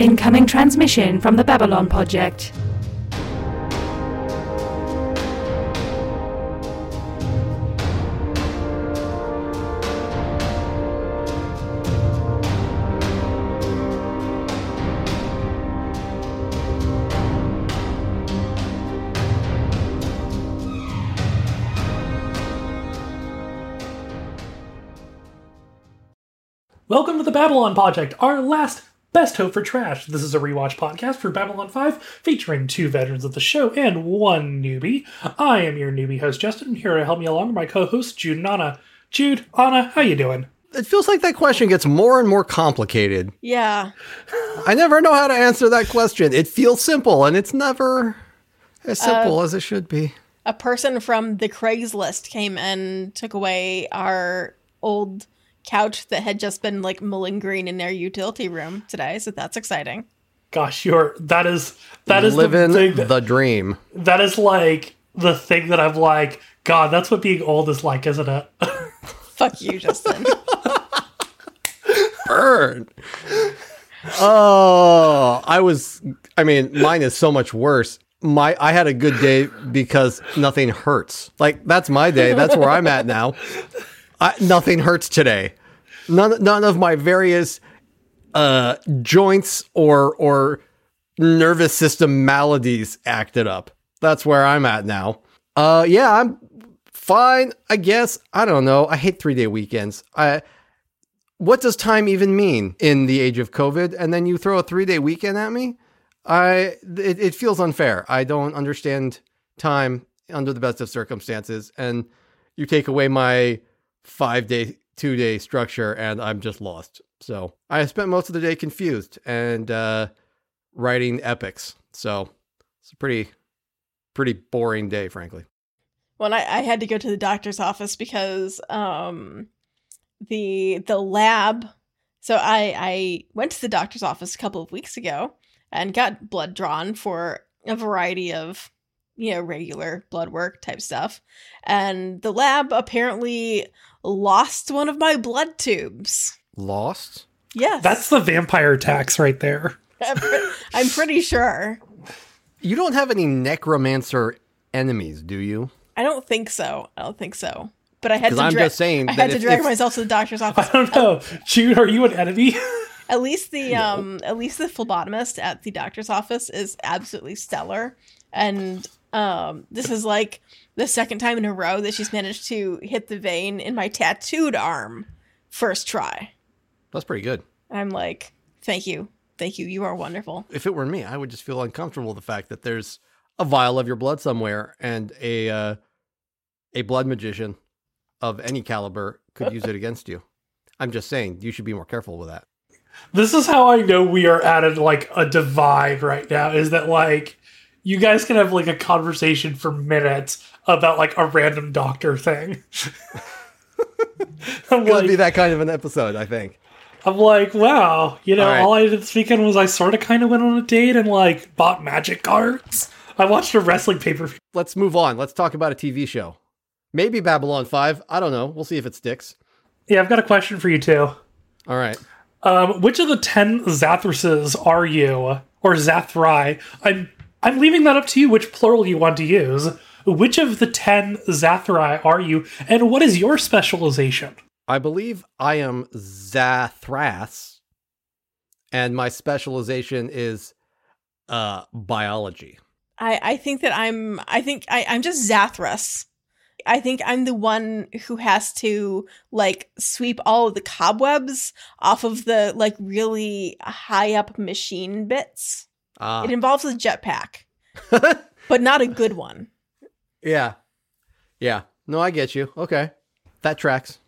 Incoming transmission from the Babylon Podject. Welcome to the Babylon Podject, our last best hope for trash. This is a rewatch podcast for Babylon 5 featuring two veterans of the show and one newbie. I am your newbie host, Justen. Here to help me along are my co-hosts, Jude and Ana. Jude, Ana, how you doing? It feels like that question gets more and more complicated. Yeah. I never know how to answer that question. It feels simple, and it's never as simple uh, as it should be. A person from the Craigslist came and took away our old couch that had just been like malingering in their utility room today, so that's exciting. Gosh, you're that is that is Living the that, the dream. that is like the thing that I'm like, God, that's what being old is like, isn't it? Fuck you, Justen. Burn. Oh, I was. I mean, mine is so much worse. My I had a good day because nothing hurts. Like that's my day. That's where I'm at now. I, nothing hurts today. None none of my various uh joints or or nervous system maladies acted up. That's where I'm at now. Uh yeah, I'm fine, I guess. I don't know. I hate 3-day weekends. I what does time even mean in the age of COVID? And then you throw a 3-day weekend at me? I it, it feels unfair. I don't understand time under the best of circumstances and you take away my 5-day 2-day structure and I'm just lost. So, I spent most of the day confused and uh writing epics. So, it's a pretty pretty boring day, frankly. when I, I had to go to the doctor's office because um the the lab so I I went to the doctor's office a couple of weeks ago and got blood drawn for a variety of you know regular blood work type stuff and the lab apparently lost one of my blood tubes Lost? yes that's the vampire tax right there. I'm, pre- I'm pretty sure You don't have any necromancer enemies, do you? i don't think so i don't think so but i had 'Cause to I'm dra- just saying i that had to if- drag if- myself to the doctor's office I don't know. Jude, are you an enemy? At least the um at least the phlebotomist at the doctor's office is absolutely stellar. And um this is like the second time in a row that she's managed to hit the vein in my tattooed arm first try. That's pretty good. I'm like, thank you. Thank you. You are wonderful. If it were me, I would just feel uncomfortable with the fact that there's a vial of your blood somewhere and a uh, a blood magician of any caliber could use it against you. I'm just saying you should be more careful with that. this is how I know we are at a, like a divide right now. Is that like you guys can have like a conversation for minutes about like a random doctor thing. I'm It'll be that kind of an episode, I think. I'm like, wow, you know, All right. all I did this weekend was I sort of kind of went on a date and like bought magic cards. I watched a wrestling pay per view. Let's move on. Let's talk about a TV show. Maybe Babylon 5. I don't know. We'll see if it sticks. Yeah, I've got a question for you too. All right. Um, which of the ten Zathruses are you, or Zathrii? I'm I'm leaving that up to you. Which plural you want to use? Which of the ten Zathrii are you, and what is your specialization? I believe I am Zathras, and my specialization is uh, biology. I, I think that I'm I think I, I'm just Zathras. I think I'm the one who has to like sweep all of the cobwebs off of the like really high up machine bits. Ah, It involves a jetpack, but not a good one. yeah, yeah. No, I get you. Okay, that tracks.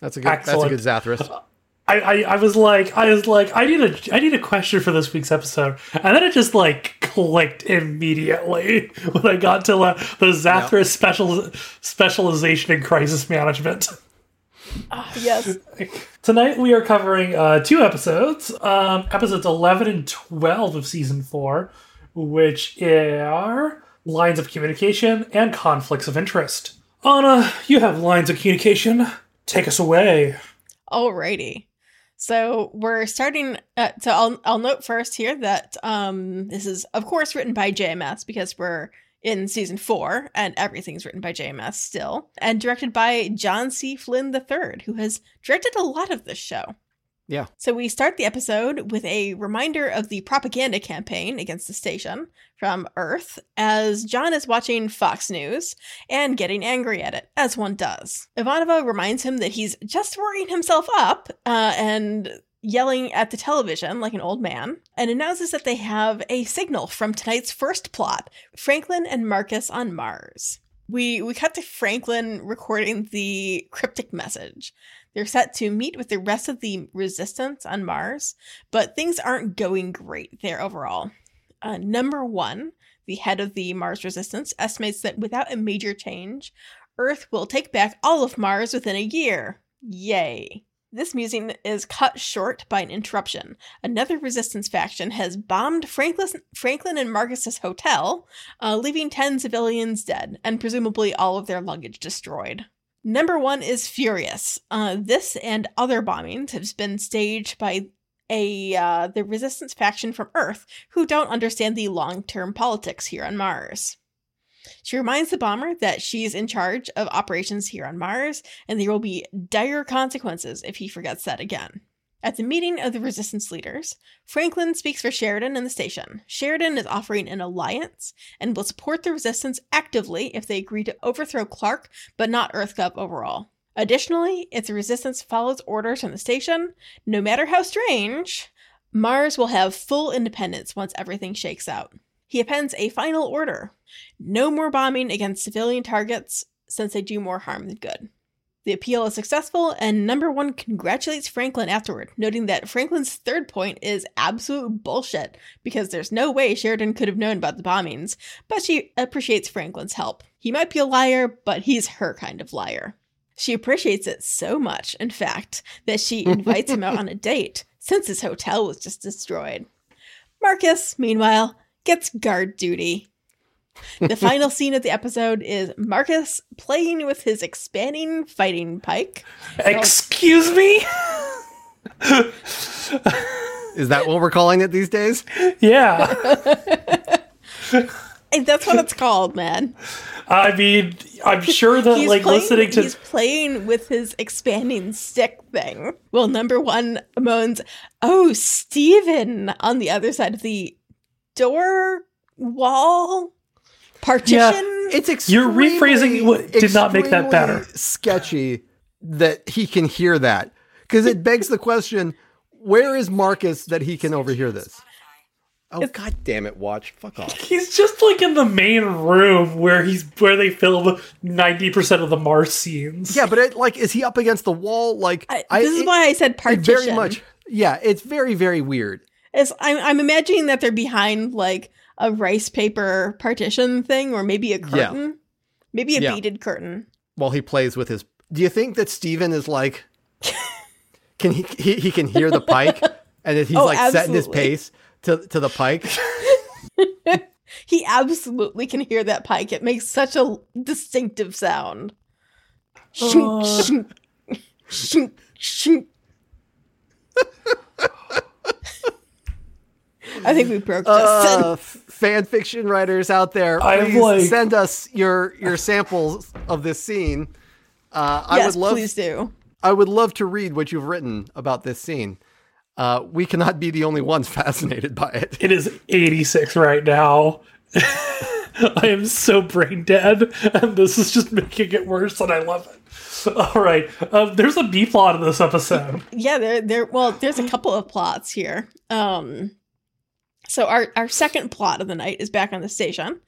That's a good. Excellent. That's a good Zathras. I, I I was like I was like I need a I need a question for this week's episode, and then it just like clicked immediately when I got to uh, the Zathras special specialization in crisis management. Ah, yes. Tonight we are covering uh, two episodes, um, episodes 11 and 12 of season 4, which are lines of communication and conflicts of interest. Ana, you have lines of communication. Take us away. Alrighty. So we're starting. Uh, so I'll I'll note first here that um this is of course written by JMS because we're in season four and everything's written by JMS still, and directed by John C. Flinn III, who has directed a lot of this show. Yeah. So we start the episode with a reminder of the propaganda campaign against the station from Earth as John is watching Fox News and getting angry at it, as one does. Ivanova reminds him that he's just worrying himself up uh, and yelling at the television like an old man and announces that they have a signal from tonight's first plot Franklin and Marcus on Mars. We, we cut to Franklin recording the cryptic message. They're set to meet with the rest of the resistance on Mars, but things aren't going great there overall. Uh, number one, the head of the Mars resistance, estimates that without a major change, Earth will take back all of Mars within a year. Yay. This meeting is cut short by an interruption. Another resistance faction has bombed Franklin, Franklin and Marcus's hotel, uh, leaving 10 civilians dead and presumably all of their luggage destroyed. Number one is Furious. Uh, this and other bombings have been staged by a uh, the resistance faction from Earth who don't understand the long term politics here on Mars. She reminds the bomber that she's in charge of operations here on Mars, and there will be dire consequences if he forgets that again. At the meeting of the resistance leaders, Franklin speaks for Sheridan and the station. Sheridan is offering an alliance and will support the resistance actively if they agree to overthrow Clark, but not EarthGov overall. Additionally, if the resistance follows orders from the station, no matter how strange, Mars will have full independence once everything shakes out. He appends a final order no more bombing against civilian targets since they do more harm than good. The appeal is successful, and number one congratulates Franklin afterward, noting that Franklin's third point is absolute bullshit because there's no way Sheridan could have known about the bombings, but she appreciates Franklin's help. He might be a liar, but he's her kind of liar. She appreciates it so much, in fact, that she invites him out on a date since his hotel was just destroyed. Marcus, meanwhile, gets guard duty. The final scene of the episode is Marcus playing with his expanding fighting pike. Excuse me? Is that what we're calling it these days? yeah. And that's what it's called, man. I mean, I'm sure that, He's like, playing, listening to. he's playing with his expanding stick thing. Well, number one moans, "Oh, Steven, on the other side of the door wall partition." It's You're rephrasing what did not make that better. Sketchy that he can hear that because it begs the question: Where is Marcus that he can overhear this? Oh god damn it! Watch, fuck off. He's just like in the main room where he's where they film ninety percent of the Mars scenes. Yeah, but it, like, is he up against the wall? Like, I, I- this is it- why I said it partition. very much. Yeah, it's very very weird. It's, I'm, I'm imagining that they're behind like a rice paper partition thing, or maybe a Yeah. curtain, maybe a Yeah. beaded curtain. While he plays with his, do you think that Steven is like, can he he, he can hear the pike and he's Oh, like setting his pace to to the pike? He absolutely can hear that pike. It makes such a distinctive sound. Shink, oh. shink, shink, shink. I think we broke Justen. uh, f- fan fiction writers out there, please like- send us your your samples of this scene. Uh, I yes, would love please do. I would love to read what you've written about this scene. Uh, we cannot be the only ones fascinated by it. It is 86 right now. I am so brain dead, and this is just making it worse, and I love it. All right, um, there's a B plot in this episode. Yeah, there there well, there's a couple of plots here. Um so our our second plot of the night is back on the station.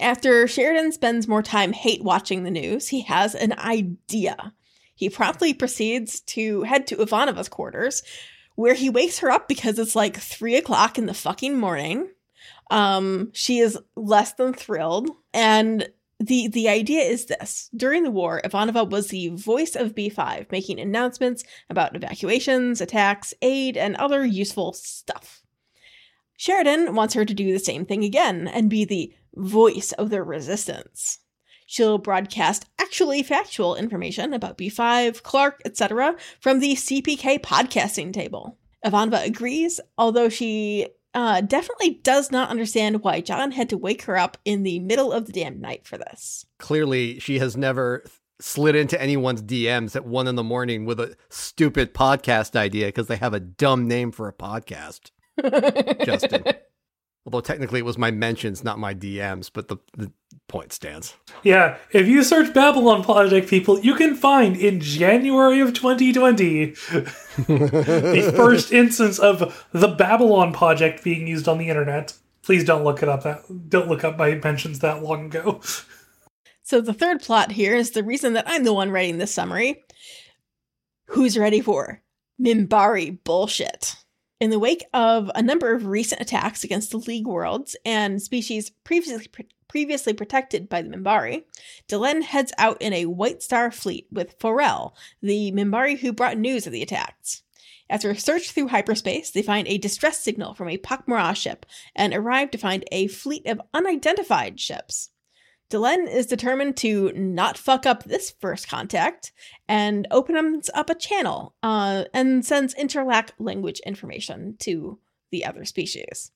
After Sheridan spends more time hate watching the news, he has an idea. He promptly proceeds to head to Ivanova's quarters, where he wakes her up because it's like three o'clock in the fucking morning. Um, she is less than thrilled, and the the idea is this: during the war, Ivanova was the voice of B5, making announcements about evacuations, attacks, aid, and other useful stuff. Sheridan wants her to do the same thing again and be the voice of the resistance. She'll broadcast actually factual information about B5, Clark, etc. from the CPK podcasting table. Ivanova agrees, although she uh, definitely does not understand why John had to wake her up in the middle of the damn night for this. Clearly, she has never slid into anyone's DMs at one in the morning with a stupid podcast idea because they have a dumb name for a podcast. Justen. Although technically it was my mentions, not my DMs, but the, the point stands. Yeah, if you search Babylon Podject, people, you can find in January of 2020 the first instance of the Babylon Podject being used on the internet. Please don't look it up. That don't look up my mentions that long ago. So the third plot here is the reason that I'm the one writing this summary. Who's ready for Minbari bullshit? In the wake of a number of recent attacks against the League worlds and species previously previously protected by the Minbari, Delenn heads out in a White Star fleet with Forell, the Minbari who brought news of the attacks. After a search through hyperspace, they find a distress signal from a Pak'ma'ra ship and arrive to find a fleet of unidentified ships. Delenn is determined to not fuck up this first contact and opens up a channel uh, and sends interlac language information to the other species.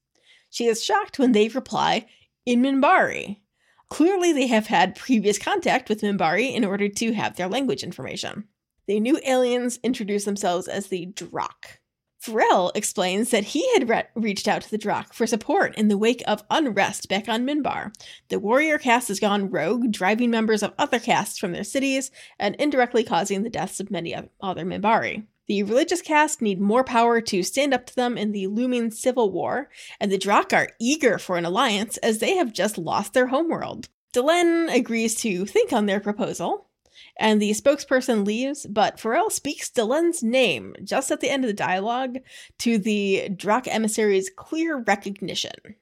She is shocked when they reply in Minbari. Clearly, they have had previous contact with Minbari in order to have their language information. The new aliens introduce themselves as the Drakh. Forell explains that he had re- reached out to the Drakh for support in the wake of unrest back on Minbar. The warrior caste has gone rogue, driving members of other castes from their cities and indirectly causing the deaths of many other Minbari. The religious caste need more power to stand up to them in the looming civil war, and the Drakh are eager for an alliance as they have just lost their homeworld. Delenn agrees to think on their proposal, and the spokesperson leaves, but Forell speaks Delenn's name just at the end of the dialogue to the Drakh emissary's clear recognition.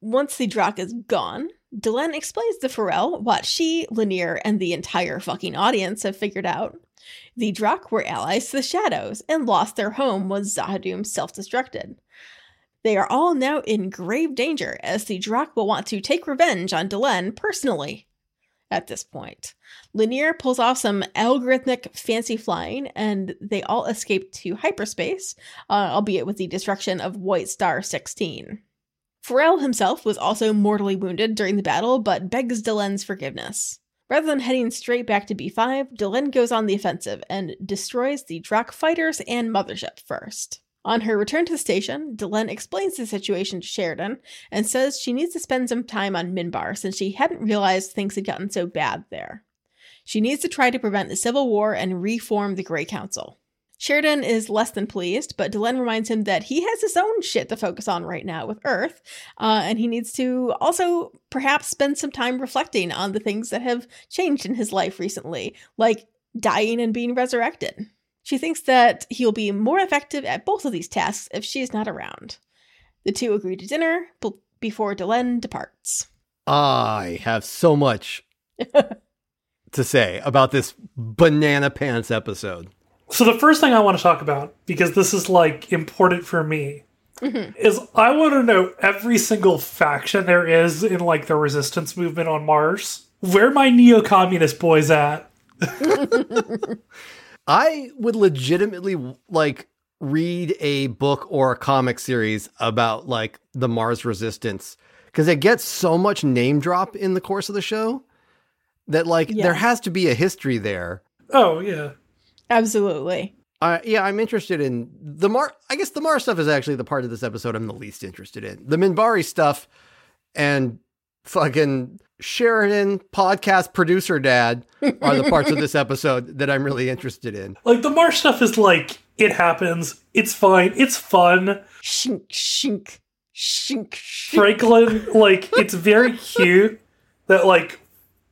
Once the Drakh is gone, Delenn explains to Forell what she, Lennier, and the entire fucking audience have figured out. The Drakh were allies to the Shadows and lost their home when Z'ha'dum self destructed. They are all now in grave danger as the Drakh will want to take revenge on Delenn personally at this point. Lennier pulls off some algorithmic fancy flying, and they all escape to hyperspace, uh, albeit with the destruction of White Star 16. Forell himself was also mortally wounded during the battle, but begs Delenn's forgiveness. Rather than heading straight back to B5, Delenn goes on the offensive and destroys the Drakh fighters and mothership first. On her return to the station, Delenn explains the situation to Sheridan and says she needs to spend some time on Minbar since she hadn't realized things had gotten so bad there. She needs to try to prevent the civil war and reform the Grey Council. Sheridan is less than pleased, but Delenn reminds him that he has his own shit to focus on right now with Earth, uh, and he needs to also perhaps spend some time reflecting on the things that have changed in his life recently, like dying and being resurrected. She thinks that he'll be more effective at both of these tasks if she is not around. The two agree to dinner b- before Delenn departs. I have so much to say about this banana pants episode. So the first thing I want to talk about, because this is like important for me, mm-hmm. is I want to know every single faction there is in like the resistance movement on Mars. Where my neo-communist boys at? I would legitimately like read a book or a comic series about like the Mars resistance because it gets so much name drop in the course of the show that like Yeah. there has to be a history there. Oh yeah. Absolutely. Uh, yeah, I'm interested in the Mar. I guess the Mars stuff is actually the part of this episode I'm the least interested in. The Minbari stuff and fucking Sheridan podcast producer dad are the parts of this episode that I'm really interested in. Like the Mars stuff is like it happens. It's fine. It's fun. Shink, shink, shink, shink. Franklin, like, it's very cute that like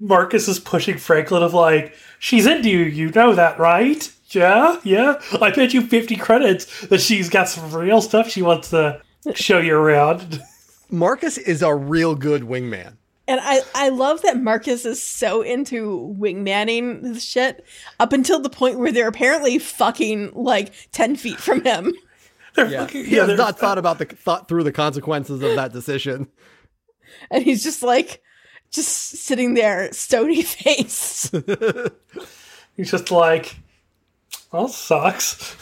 Marcus is pushing Franklin of like, she's into you, you know that, right? Yeah, yeah. I bet you fifty credits that she's got some real stuff she wants to show you around. Marcus is a real good wingman. And I, I love that Marcus is so into wingmanning this shit up until the point where they're apparently fucking like 10 feet from him. They're Yeah, fucking, he yeah, has not thought about the thought through the consequences of that decision. And he's just like, just sitting there, stony face. He's just like, well, sucks.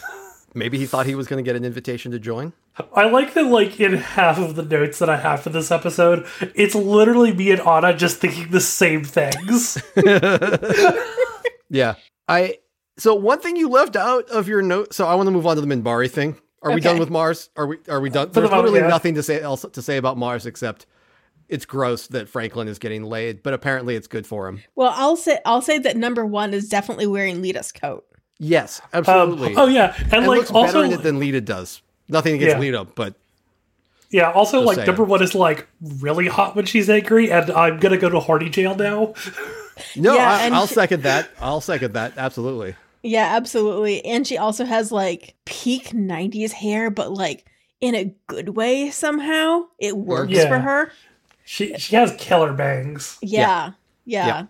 Maybe he thought he was going to get an invitation to join. I like that, like, in half of the notes that I have for this episode, it's literally me and Ana just thinking the same things. Yeah. I so one thing you left out of your note. So I want to move on to the Minbari thing. Are we done with Mars? Are we? Are we done? the There's moment, literally yeah. nothing to say else to say about Mars except it's gross that Franklin is getting laid, but apparently it's good for him. well, I'll say I'll say that number one is definitely wearing Lyta's coat. Yes, Um, absolutely. oh, yeah. And, and like, looks better also, in it than Lyta does. Nothing against Yeah. Lyta, but yeah, also, Just like, saying. number one is, like, really hot when she's angry, and I'm gonna go to horny jail now. no, Yeah, I, I'll she- second that. I'll second that. Absolutely. Yeah, absolutely. And she also has like peak 90s hair, but like in a good way somehow. It works Yeah. for her. She she has killer bangs. Yeah. Yeah. Yeah.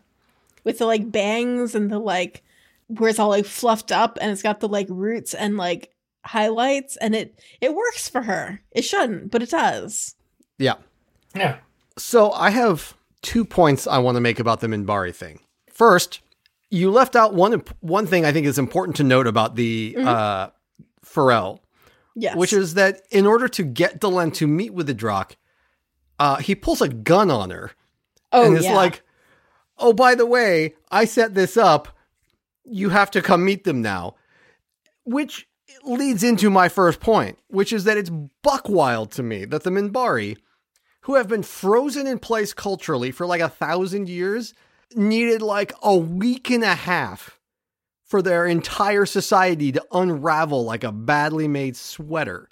With the like bangs and the like where it's all like fluffed up and it's got the like roots and like highlights and it it works for her. It shouldn't, but it does. Yeah. Yeah. So I have two points I want to make about the Minbari thing. First, you left out one one thing I think is important to note about the uh, Forell, Yes. which is that in order to get Delenn to meet with the Drakh, uh, he pulls a gun on her oh, and it's yeah. like, "Oh, by the way, I set this up. You have to come meet them now," which leads into my first point, which is that it's buck wild to me that the Minbari, who have been frozen in place culturally for like a thousand years, needed like a week and a half for their entire society to unravel like a badly made sweater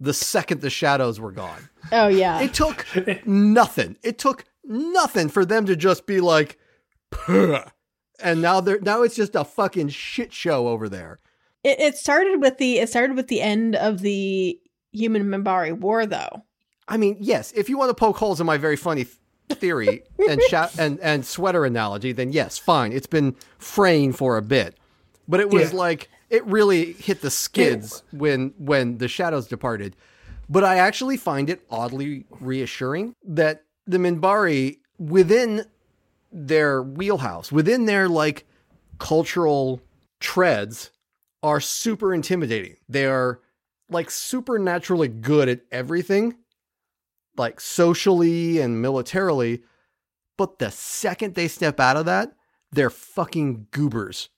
the second the shadows were gone. oh yeah. It took nothing. It took nothing for them to just be like, "Puh." and now they're now it's just a fucking shit show over there. It, it started with the it started with the end of the human Minbari war though. I mean, yes, if you want to poke holes in my very funny theory and sha- and and sweater analogy, then yes, fine. It's been fraying for a bit, but it was Yeah. like it really hit the skids when when the shadows departed. But I actually find it oddly reassuring that the Minbari within their wheelhouse, within their like cultural treads, are super intimidating. They are like supernaturally good at everything, like socially and militarily. But the second they step out of that, they're fucking goobers.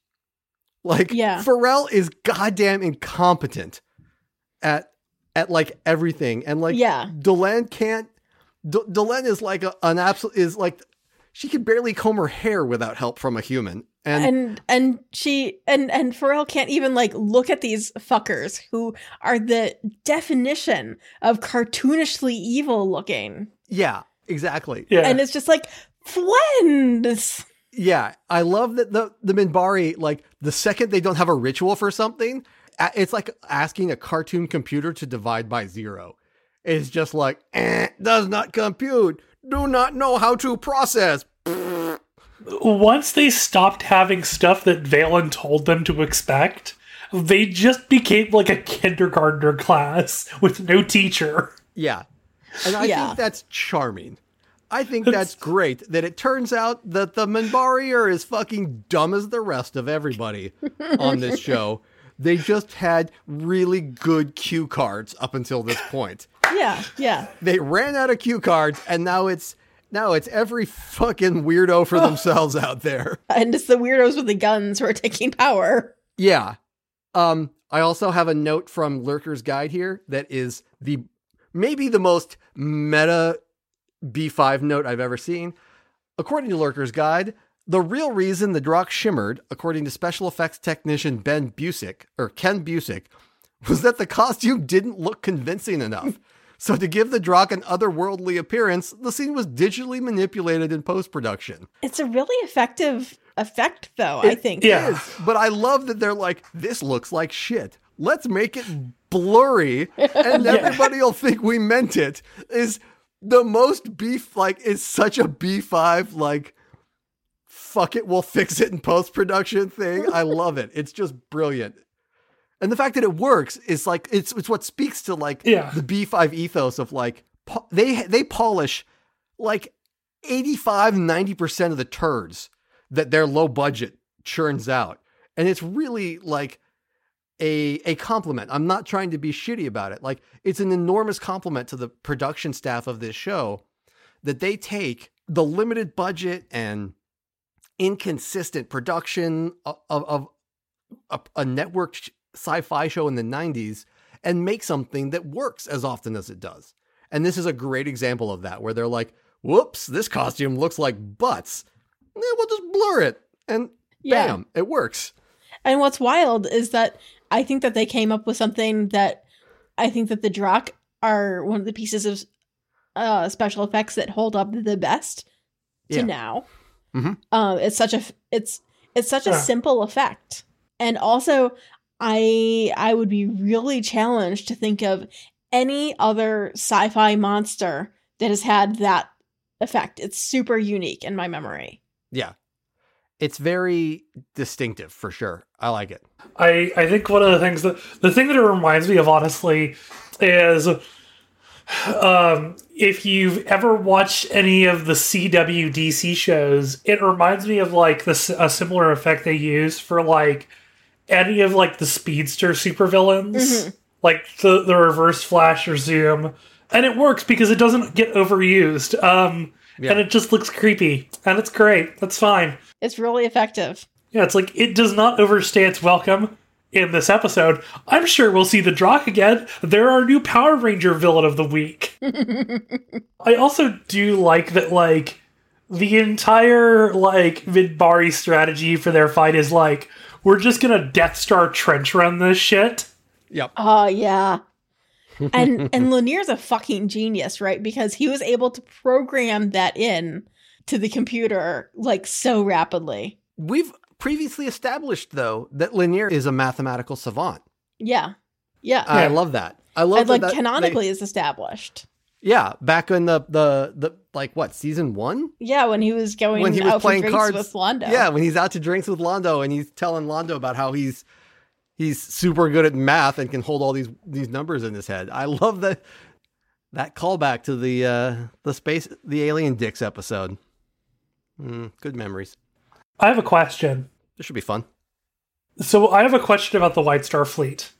Like Yeah. Forell is goddamn incompetent at at like everything, and like Yeah. Delenn can't. D- Delenn is like a, an absolute is like she can barely comb her hair without help from a human, and, and and she and and Forell can't even like look at these fuckers who are the definition of cartoonishly evil looking, yeah, exactly. Yeah. and it's just like friends. Yeah, I love that the the Minbari like the second they don't have a ritual for something, it's like asking a cartoon computer to divide by zero. It's just like eh, does not compute. Do not know how to process. Once they stopped having stuff that Valen told them to expect, they just became like a kindergartner class with no teacher. Yeah, and I Yeah. think that's charming. I think that's great that it turns out that the Minbari are as fucking dumb as the rest of everybody on this show. They just had really good cue cards up until this point. Yeah, yeah. they ran out of cue cards and now it's now it's every fucking weirdo for themselves out there. And it's the weirdos with the guns who are taking power. Yeah. Um I also have a note from Lurker's Guide here that is the maybe the most meta B5 note I've ever seen. According to Lurker's Guide, the real reason the Drakh shimmered, according to special effects technician Ben Busick, or Ken Busick, was that the costume didn't look convincing enough. So to give the Drakh an otherworldly appearance, the scene was digitally manipulated in post-production. It's a really effective effect, though. I think. yeah. It is, but I love that they're like, this looks like shit. Let's make it blurry, and everybody will think we meant it. Is the most beef like is such a B five like fuck it, we'll fix it in post production thing. I love it. It's just brilliant. And the fact that it works is like it's it's what speaks to like Yeah. the B5 ethos of like po- they they polish like 85, 90% of the turds that their low budget churns out. And it's really like a a compliment. I'm not trying to be shitty about it. Like it's an enormous compliment to the production staff of this show that they take the limited budget and inconsistent production of, of, a, a network sci-fi show in the 90s and make something that works as often as it does. And this is a great example of that where they're like, "Whoops, this costume looks like butts. Eh, we'll just blur it." And Yeah. bam, it works. And what's wild is that I think that they came up with something that I think that the Drakh are one of the pieces of uh, special effects that hold up the best to Yeah. now. Mhm. Um, it's such a it's it's such a Yeah. simple effect, and also I I would be really challenged to think of any other sci-fi monster that has had that effect. It's super unique in my memory. Yeah. It's very distinctive for sure. I like it. I I think one of the things that the thing that it reminds me of honestly is um if you've ever watched any of the CW DC shows, it reminds me of like this a similar effect they use for like any of like the speedster supervillains, Mhm. like the the reverse flash or zoom, and it works because it doesn't get overused. Um Yeah. and it just looks creepy and it's great. That's fine. It's really effective. Yeah, it's like it does not overstay its welcome in this episode. I'm sure we'll see the Drakh again. They're our new Power Ranger villain of the week. I also do like that, like, the entire, like, Minbari strategy for their fight is like, we're just gonna Death Star trench run this shit. Yep. Oh yeah. and and Lennier's a fucking genius, right? Because he was able to program that in to the computer like so rapidly. We've previously established though that Lennier is a mathematical savant. Yeah. Yeah. I Yeah. love that. I love and that like that they- canonically is established. Yeah, back in the the the like what season one? Yeah, when he was going When he was out playing cards. with Londo. Yeah, when he's out to drinks with Londo and he's telling Londo about how he's he's super good at math and can hold all these these numbers in his head. I love that that callback to the uh the space the alien dicks episode. Mm, good memories. I have a question. This should be fun. So I have a question about the White Star Fleet.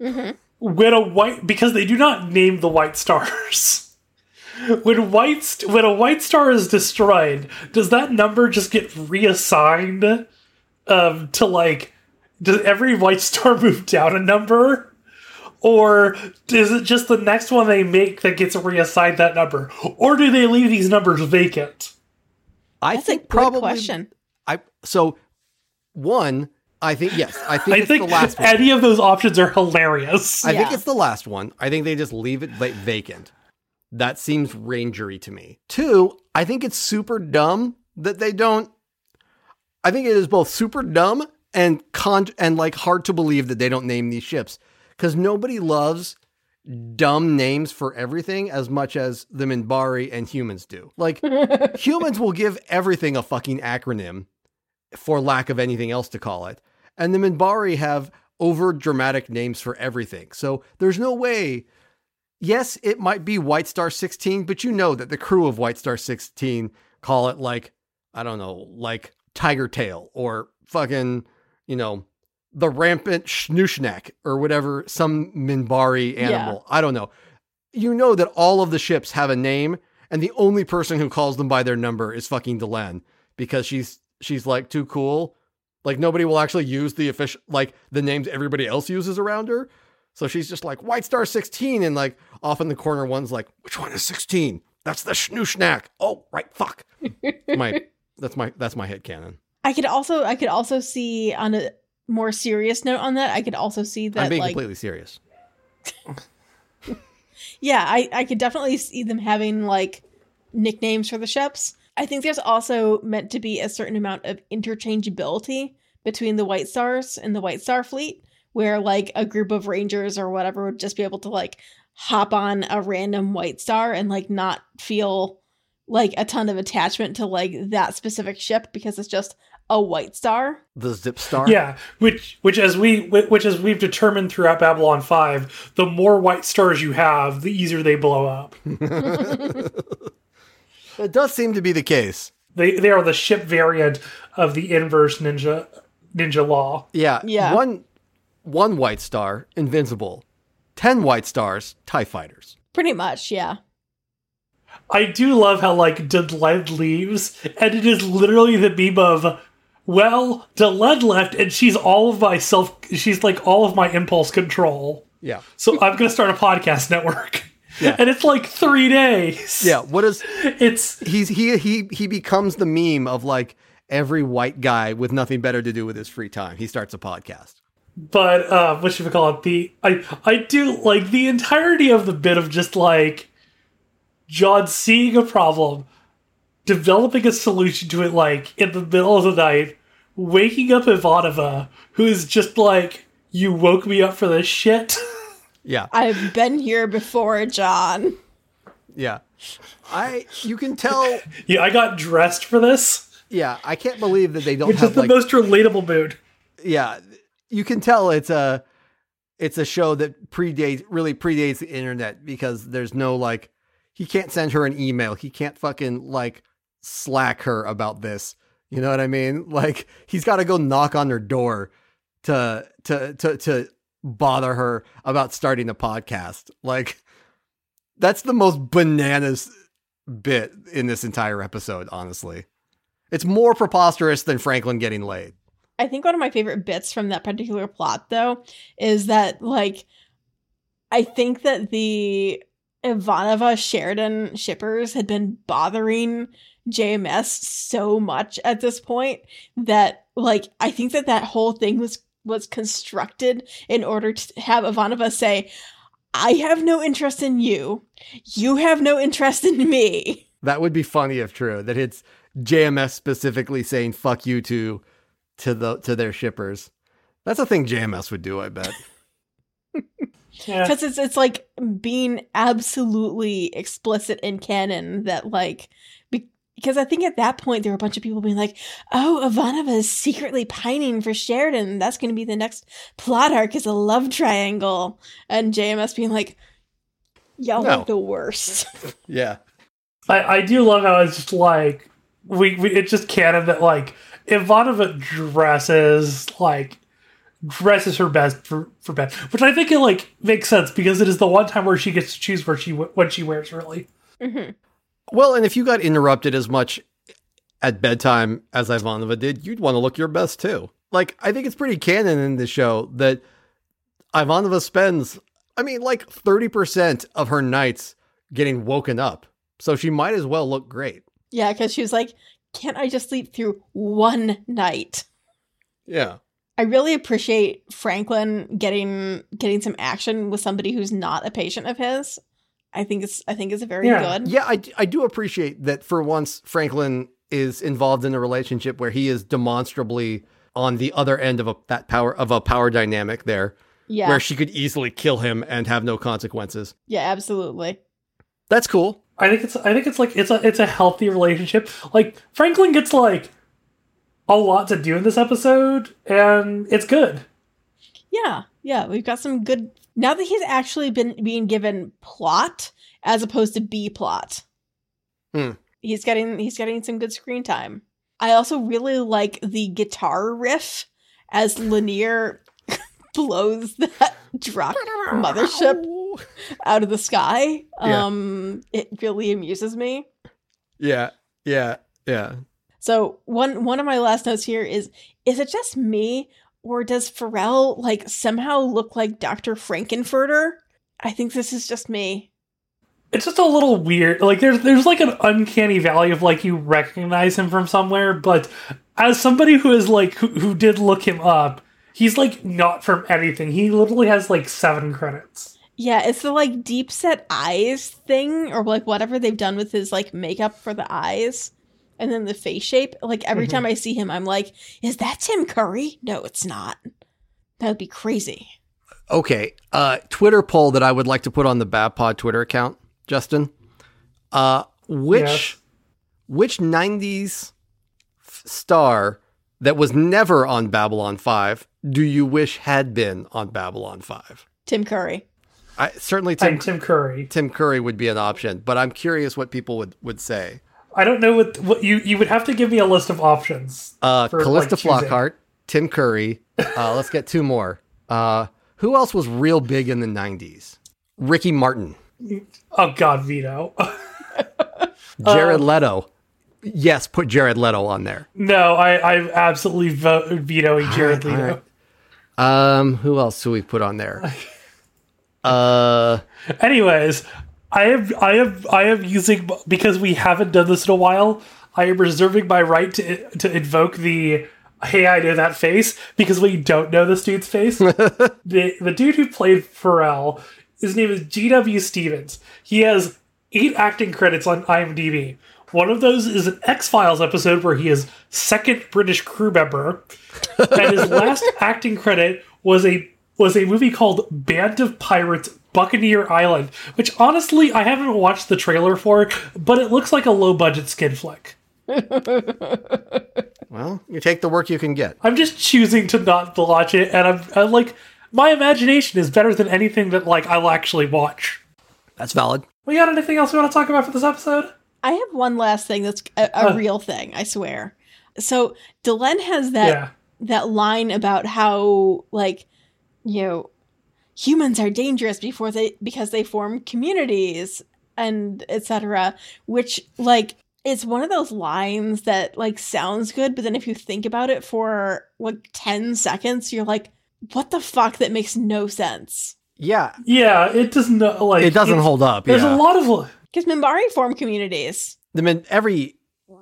Mhm. When a white, because they do not name the White Stars. when white st- when a White Star is destroyed, does that number just get reassigned um, to like? Does every White Star move down a number, or is it just the next one they make that gets reassigned that number, or do they leave these numbers vacant? I That's a think good probably question. I so one. I think yes. I think I it's think the last one. any of those options are hilarious. I think it's the last one. I think they just leave it va- vacant. That seems rangery to me. Two, I think it's super dumb that they don't. I think it is both super dumb and con and like hard to believe that they don't name these ships because nobody loves dumb names for everything as much as the Minbari and humans do. Like humans will give everything a fucking acronym for lack of anything else to call it. And the Minbari have over dramatic names for everything. So there's no way. Yes, it might be White Star 16, but you know that the crew of White Star 16 call it like, I don't know, like Tiger Tail or fucking, you know, the rampant Schnushnak or whatever, some Minbari animal. I don't know. You know that all of the ships have a name, and the only person who calls them by their number is fucking Delenn because she's she's like too cool. Like nobody will actually use the official like the names everybody else uses around her. So she's just like White Star 16 and like off in the corner one's like, which one is 16? That's the Schnushnak. Oh, right, fuck. my that's my that's my head canon. I could also I could also see on a more serious note on that, I could also see I'm that being like completely serious. Yeah, I, I could definitely see them having like nicknames for the ships. I think there's also meant to be a certain amount of interchangeability between the White Stars and the White Star fleet, where like a group of Rangers or whatever would just be able to like hop on a random White Star and like not feel like a ton of attachment to like that specific ship because it's just a White Star. The Zip Star. Yeah, which which as we which as we've determined throughout Babylon Five, the more white stars you have, the easier they blow up. It does seem to be the case. They they are the ship variant of the inverse ninja ninja law. Yeah. Yeah. One one white star, invincible. Ten white stars, TIE fighters. Pretty much, yeah. I do love how like Delenn leaves, and it is literally the meme of, well, Delenn left, and she's all of my self. She's like all of my impulse control. Yeah. So I'm gonna start a podcast network, Yeah. and it's like three days. Yeah. What is it's he's he he he becomes the meme of like every white guy with nothing better to do with his free time. He starts a podcast. but uh, what should we call it? The I I do like the entirety of the bit of just like John seeing a problem, developing a solution to it, like in the middle of the night, waking up Ivanova, who is just like, "You woke me up for this shit." Yeah. I've been here before, John. Yeah. I you can tell yeah, I got dressed for this, yeah, I can't believe that they don't which is the like most relatable mood. yeah, you can tell it's a it's a show that predates really predates the internet because there's no like he can't send her an email. He can't fucking like slack her about this. You know what I mean? Like he's got to go knock on her door to to to to bother her about starting the podcast. Like that's the most bananas bit in this entire episode, honestly. It's more preposterous than Franklin getting laid. I think one of my favorite bits from that particular plot, though, is that like I think that the Ivanova Sheridan shippers had been bothering JMS so much at this point that like I think that that whole thing was was constructed in order to have Ivanova say, "I have no interest in you. You have no interest in me." That would be funny if true. That it's JMS specifically saying "fuck you" to to the to their shippers. That's a thing JMS would do. I bet. Yeah. because it's it's like being absolutely explicit in canon that like be- because I think at that point there were a bunch of people being like, "Oh, Ivanova is secretly pining for Sheridan. That's going to be the next plot arc is a love triangle," and JMS being like, "Y'all No. are the worst." Yeah. I, I do love how it's just like we, we it's just canon that like Ivanova dresses like dresses her best for for bed, which I think it like makes sense because it is the one time where she gets to choose where she what she wears really. hmm Well, and if you got interrupted as much at bedtime as Ivanova did, you'd want to look your best too. Like, I think it's pretty canon in the show that Ivanova spends, I mean, like 30% of her nights getting woken up. So she might as well look great. Yeah, because she was like, "Can't I just sleep through one night?" Yeah. I really appreciate Franklin getting getting some action with somebody who's not a patient of his. I think it's I think it's very Yeah. good. Yeah, I, I do appreciate that for once Franklin is involved in a relationship where he is demonstrably on the other end of a that power of a power dynamic there Yeah, where she could easily kill him and have no consequences. yeah, absolutely. That's cool. I think it's I think it's like it's a it's a healthy relationship. Like Franklin gets like a lot to do in this episode, and it's good. Yeah, yeah, we've got some good. Now that he's actually been being given plot as opposed to B plot, Hmm. he's getting he's getting some good screen time. I also really like the guitar riff as Lennier blows that drop mothership out of the sky. Yeah. Um, it really amuses me. Yeah, yeah, yeah. So one one of my last notes here is: is it just me, or does Forell like somehow look like Doctor Frank-N-Furter? I think this is just me. It's just a little weird. Like there's there's like an uncanny valley of like you recognize him from somewhere, but as somebody who is like who, who did look him up, he's like not from anything. He literally has like seven credits. Yeah, it's the like deep set eyes thing, or like whatever they've done with his like makeup for the eyes, and then the face shape. Like every Mhm. time I see him, I'm like, is that Tim Curry? No, it's not. That would be crazy. Okay. Uh, Twitter poll that I would like to put on the Babpod Twitter account, Justen. Uh, which Yes. which '90s f- star that was never on Babylon Five do you wish had been on Babylon Five? Tim Curry. I certainly I'm Tim Tim Curry. Tim Curry would be an option, but I'm curious what people would would say. I don't know what what you you would have to give me a list of options. Uh, for, Calista like. Flockhart, Tim Curry. Uh, let's get two more. Uh, who else was real big in the '90s? Ricky Martin, Oh God, Vito. Jared Um, Leto. Yes, put Jared Leto on there. no, I I'm absolutely vo- vetoing Jared all Leto. right. Um, who else do we put on there? Uh, Anyways, I am I am I am using because we haven't done this in a while. I am reserving my right to to invoke the "Hey, I know that face" because we don't know this dude's face. the the dude who played Forell, his name is G.W. Stevens. He has eight acting credits on IMDb. One of those is an X Files episode where he is second British crew member, and his last acting credit was a was a movie called Band of Pirates Buccaneer Island, which honestly I haven't watched the trailer for, but it looks like a low budget skid flick. well, you take the work you can get. I'm just choosing to not watch it, and I'm, I'm like, my imagination is better than anything that like I'll actually watch. That's valid. We got anything else we want to talk about for this episode? I have one last thing that's a, a uh. real thing, I swear. So Delenn has that yeah. that line about how like you know humans are dangerous before they because they form communities and etc which like it's one of those lines that like sounds good but then if you think about it for like 10 seconds you're like what the fuck that makes no sense Yeah, Yeah, it doesn't like it doesn't hold up. There's yeah. a lot of because Minbari form communities the mean, every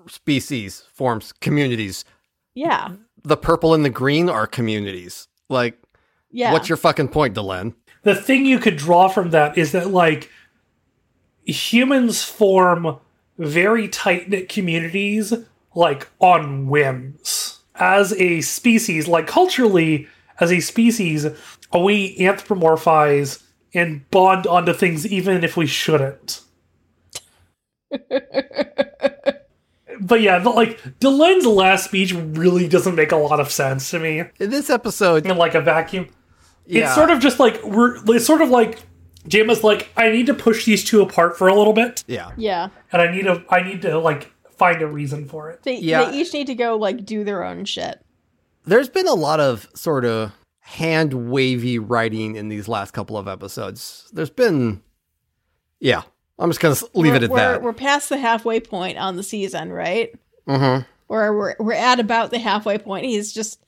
species forms communities. yeah The purple and the green are communities. Like, yeah what's your fucking point, Delenn? the thing you could draw from that is that like humans form very tight knit communities like on whims. As a species, like culturally, as a species, we anthropomorphize and bond onto things even if we shouldn't. but yeah, the, like Delenn's last speech really doesn't make a lot of sense to me In this episode, in like a vacuum. Yeah, It's sort of just like we're it's sort of like Jim is like, I need to push these two apart for a little bit, yeah. yeah and I need to I need to like find a reason for it. they, Yeah. they each need to go like do their own shit There's been a lot of sort of hand wavy writing in these last couple of episodes. There's been, yeah. I'm just gonna leave we're, it at we're, that. We're past the halfway point on the season, right? Mm-hmm. Or we're we're at about the halfway point. He's just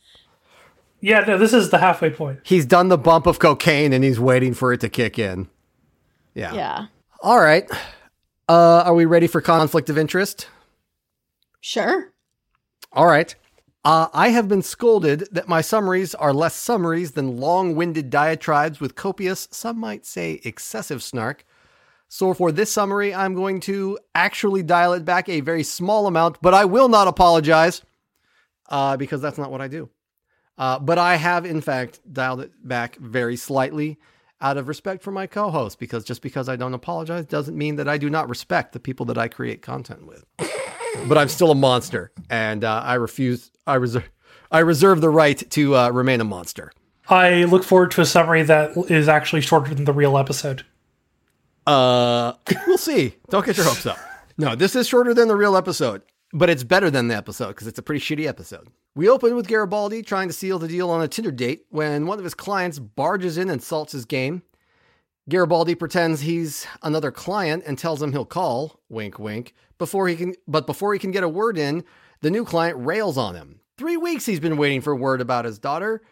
Yeah, no, this is the halfway point. He's done the bump of cocaine and he's waiting for it to kick in. Yeah. yeah, All right. Uh, are we ready for conflict of interest? sure. All right. Uh, I have been scolded that my summaries are less summaries than long winded diatribes with copious, some might say excessive snark. So for this summary, I'm going to actually dial it back a very small amount, but I will not apologize uh, because that's not what I do. Uh, but I have, in fact, dialed it back very slightly out of respect for my co host because just because I don't apologize doesn't mean that I do not respect the people that I create content with but I'm still a monster, and uh, I refuse. I reserve. I reserve the right to uh, remain a monster. I look forward to a summary that is actually shorter than the real episode. Uh, we'll see. Don't get your hopes up. No, this is shorter than the real episode, but it's better than the episode because it's a pretty shitty episode. We open with Garibaldi trying to seal the deal on a Tinder date when one of his clients barges in and salts his game. Garibaldi pretends he's another client and tells him he'll call, wink wink, before he can but before he can get a word in, the new client rails on him. 3 weeks he's been waiting for word about his daughter,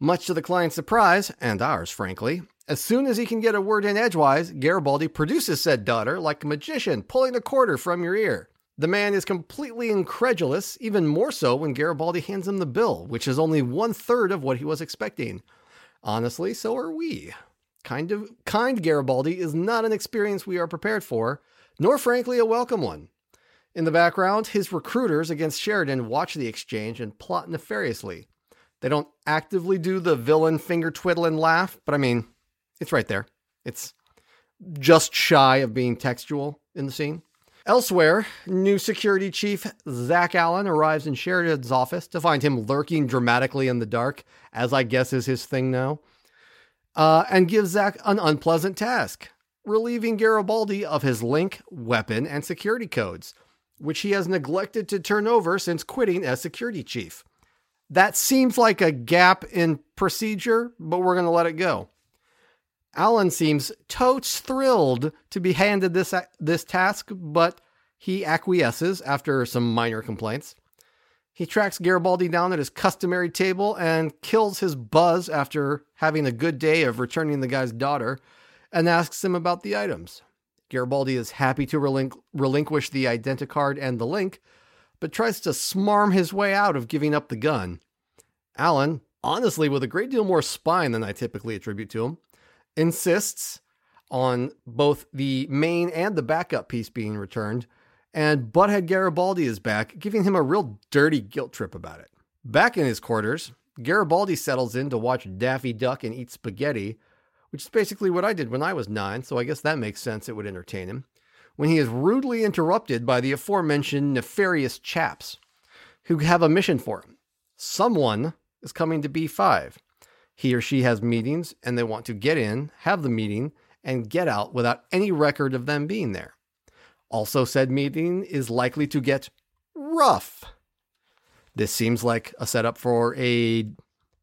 much to the client's surprise and ours frankly. As soon as he can get a word in edgewise, Garibaldi produces said daughter like a magician, pulling a quarter from your ear. The man is completely incredulous, even more so when Garibaldi hands him the bill, which is only one third of what he was expecting. Honestly, so are we. Kind of kind Garibaldi is not an experience we are prepared for, nor frankly a welcome one. In the background, his recruiters against Sheridan watch the exchange and plot nefariously. They don't actively do the villain finger twiddle and laugh, but I mean, it's right there. It's just shy of being textual in the scene. Elsewhere, new security chief Zach Allan arrives in Sheridan's office to find him lurking dramatically in the dark, as I guess is his thing now, uh, and gives Zach an unpleasant task relieving Garibaldi of his link, weapon, and security codes. which he has neglected to turn over since quitting as security chief. That seems like a gap in procedure, but we're going to let it go. Allan seems totes thrilled to be handed this uh, this task, but he acquiesces after some minor complaints. He tracks Garibaldi down at his customary table and kills his buzz after having a good day of returning the guy's daughter and asks him about the items. Garibaldi is happy to relinqu- relinquish the identicard and the link, but tries to smarm his way out of giving up the gun. Allan, honestly, with a great deal more spine than I typically attribute to him, insists on both the main and the backup piece being returned, and Butthead Garibaldi is back, giving him a real dirty guilt trip about it. Back in his quarters, Garibaldi settles in to watch Daffy Duck and eat spaghetti, which is basically what I did when I was nine, so I guess that makes sense it would entertain him, when he is rudely interrupted by the aforementioned nefarious chaps who have a mission for him. Someone is coming to B5. He or she has meetings and they want to get in, have the meeting, and get out without any record of them being there. Also, said meeting is likely to get rough. This seems like a setup for a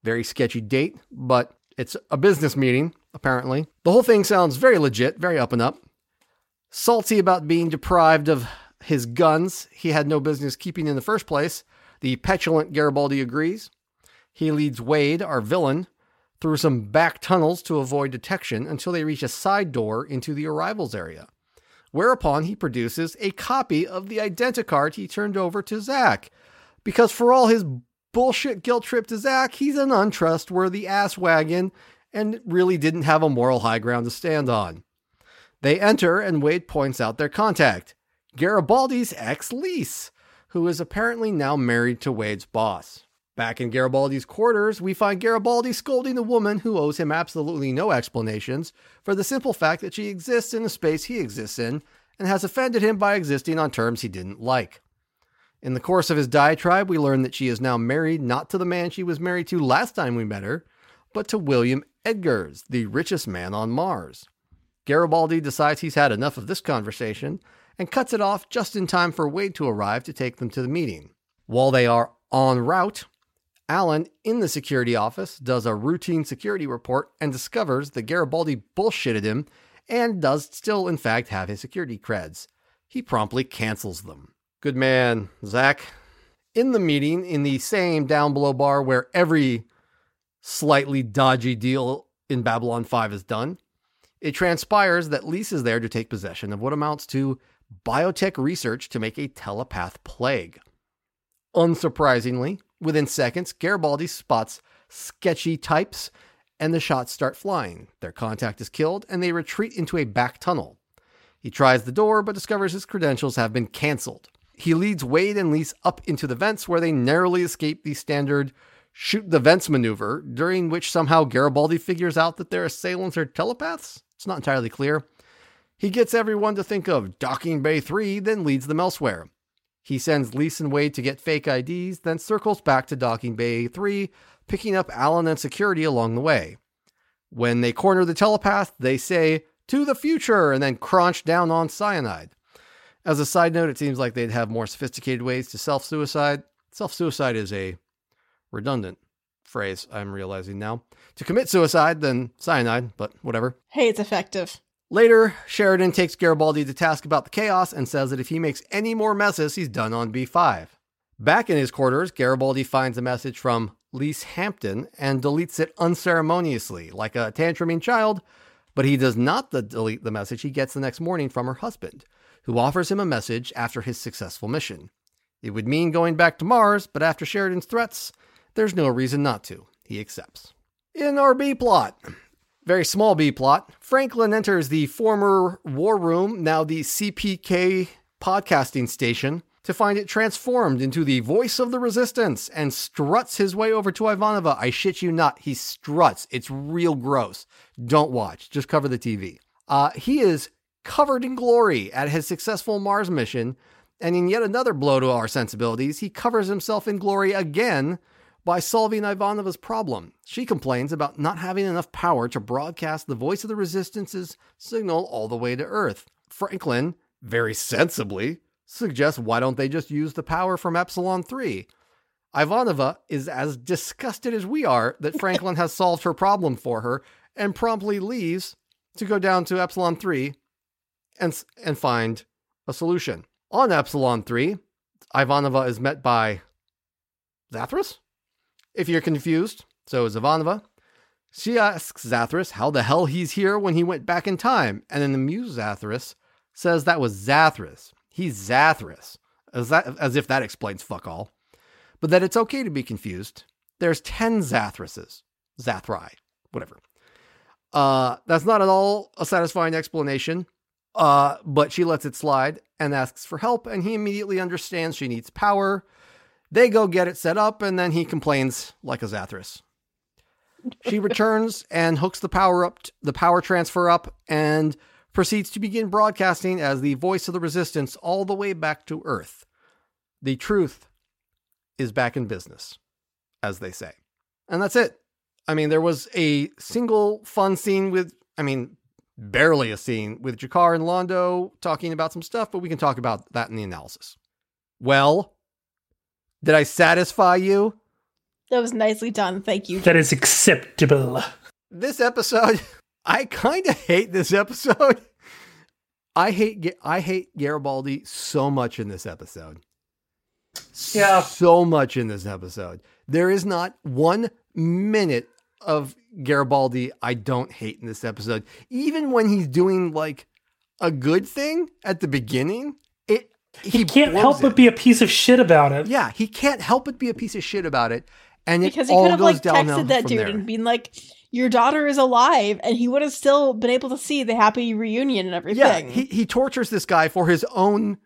very sketchy date, but it's a business meeting, apparently. The whole thing sounds very legit, very up and up. Salty about being deprived of his guns he had no business keeping in the first place, the petulant Garibaldi agrees. He leads Wade, our villain, through some back tunnels to avoid detection until they reach a side door into the arrivals area whereupon he produces a copy of the identicard he turned over to Zack. Because for all his bullshit guilt trip to Zack, he's an untrustworthy ass wagon and really didn't have a moral high ground to stand on. They enter, and Wade points out their contact Garibaldi's ex Lise, who is apparently now married to Wade's boss. Back in Garibaldi's quarters, we find Garibaldi scolding the woman who owes him absolutely no explanations for the simple fact that she exists in the space he exists in and has offended him by existing on terms he didn't like. In the course of his diatribe, we learn that she is now married not to the man she was married to last time we met her, but to William Edgars, the richest man on Mars. Garibaldi decides he's had enough of this conversation and cuts it off just in time for Wade to arrive to take them to the meeting. While they are en route, Allan, in the security office, does a routine security report and discovers that Garibaldi bullshitted him and does still, in fact, have his security creds. He promptly cancels them. Good man, Zack. In the meeting, in the same down below bar where every slightly dodgy deal in Babylon 5 is done, it transpires that Lise is there to take possession of what amounts to biotech research to make a telepath plague. Unsurprisingly, Within seconds, Garibaldi spots sketchy types and the shots start flying. Their contact is killed and they retreat into a back tunnel. He tries the door but discovers his credentials have been canceled. He leads Wade and Lise up into the vents where they narrowly escape the standard shoot the vents maneuver, during which somehow Garibaldi figures out that their assailants are telepaths. It's not entirely clear. He gets everyone to think of Docking Bay 3, then leads them elsewhere. He sends and Wade to get fake IDs, then circles back to Docking Bay 3, picking up Allan and security along the way. When they corner the telepath, they say, to the future, and then crunch down on cyanide. As a side note, it seems like they'd have more sophisticated ways to self suicide. Self suicide is a redundant phrase, I'm realizing now. To commit suicide, then cyanide, but whatever. Hey, it's effective. Later, Sheridan takes Garibaldi to task about the chaos and says that if he makes any more messes, he's done on B5. Back in his quarters, Garibaldi finds a message from Lise Hampton and deletes it unceremoniously, like a tantruming child, but he does not delete the message he gets the next morning from her husband, who offers him a message after his successful mission. It would mean going back to Mars, but after Sheridan's threats, there's no reason not to. He accepts. In our B plot, very small B plot. Franklin enters the former War Room, now the CPK podcasting station, to find it transformed into the voice of the resistance and struts his way over to Ivanova. I shit you not, he struts. It's real gross. Don't watch, just cover the TV. Uh, he is covered in glory at his successful Mars mission, and in yet another blow to our sensibilities, he covers himself in glory again by solving Ivanova's problem. She complains about not having enough power to broadcast the voice of the resistance's signal all the way to Earth. Franklin, very sensibly, suggests why don't they just use the power from Epsilon 3? Ivanova is as disgusted as we are that Franklin has solved her problem for her and promptly leaves to go down to Epsilon 3 and, and find a solution. On Epsilon 3, Ivanova is met by Zathras? If you're confused, so is Ivanova. She asks Zathras how the hell he's here when he went back in time, and then the Muse Zathras says that was Zathras. He's Zathras, as, that, as if that explains fuck all. But that it's okay to be confused. There's 10 Zathrases. Zathrii, whatever. Uh, that's not at all a satisfying explanation, uh, but she lets it slide and asks for help, and he immediately understands she needs power. They go get it set up, and then he complains like a Zathras. She returns and hooks the power up, the power transfer up, and proceeds to begin broadcasting as the voice of the resistance all the way back to Earth. The truth is back in business, as they say. And that's it. I mean, there was a single fun scene with, I mean, barely a scene with G'Kar and Londo talking about some stuff, but we can talk about that in the analysis. Well, did I satisfy you? That was nicely done. Thank you. That is acceptable. This episode, I kind of hate this episode. I hate I hate Garibaldi so much in this episode. Yeah. So much in this episode. There is not one minute of Garibaldi I don't hate in this episode. Even when he's doing like a good thing at the beginning, it he, He can't help it. but be a piece of shit about it. Yeah, he can't help but be a piece of shit about it. And because it he all could have like texted that dude there. and been like, "Your daughter is alive," and he would have still been able to see the happy reunion and everything. Yeah, he, he tortures this guy for his own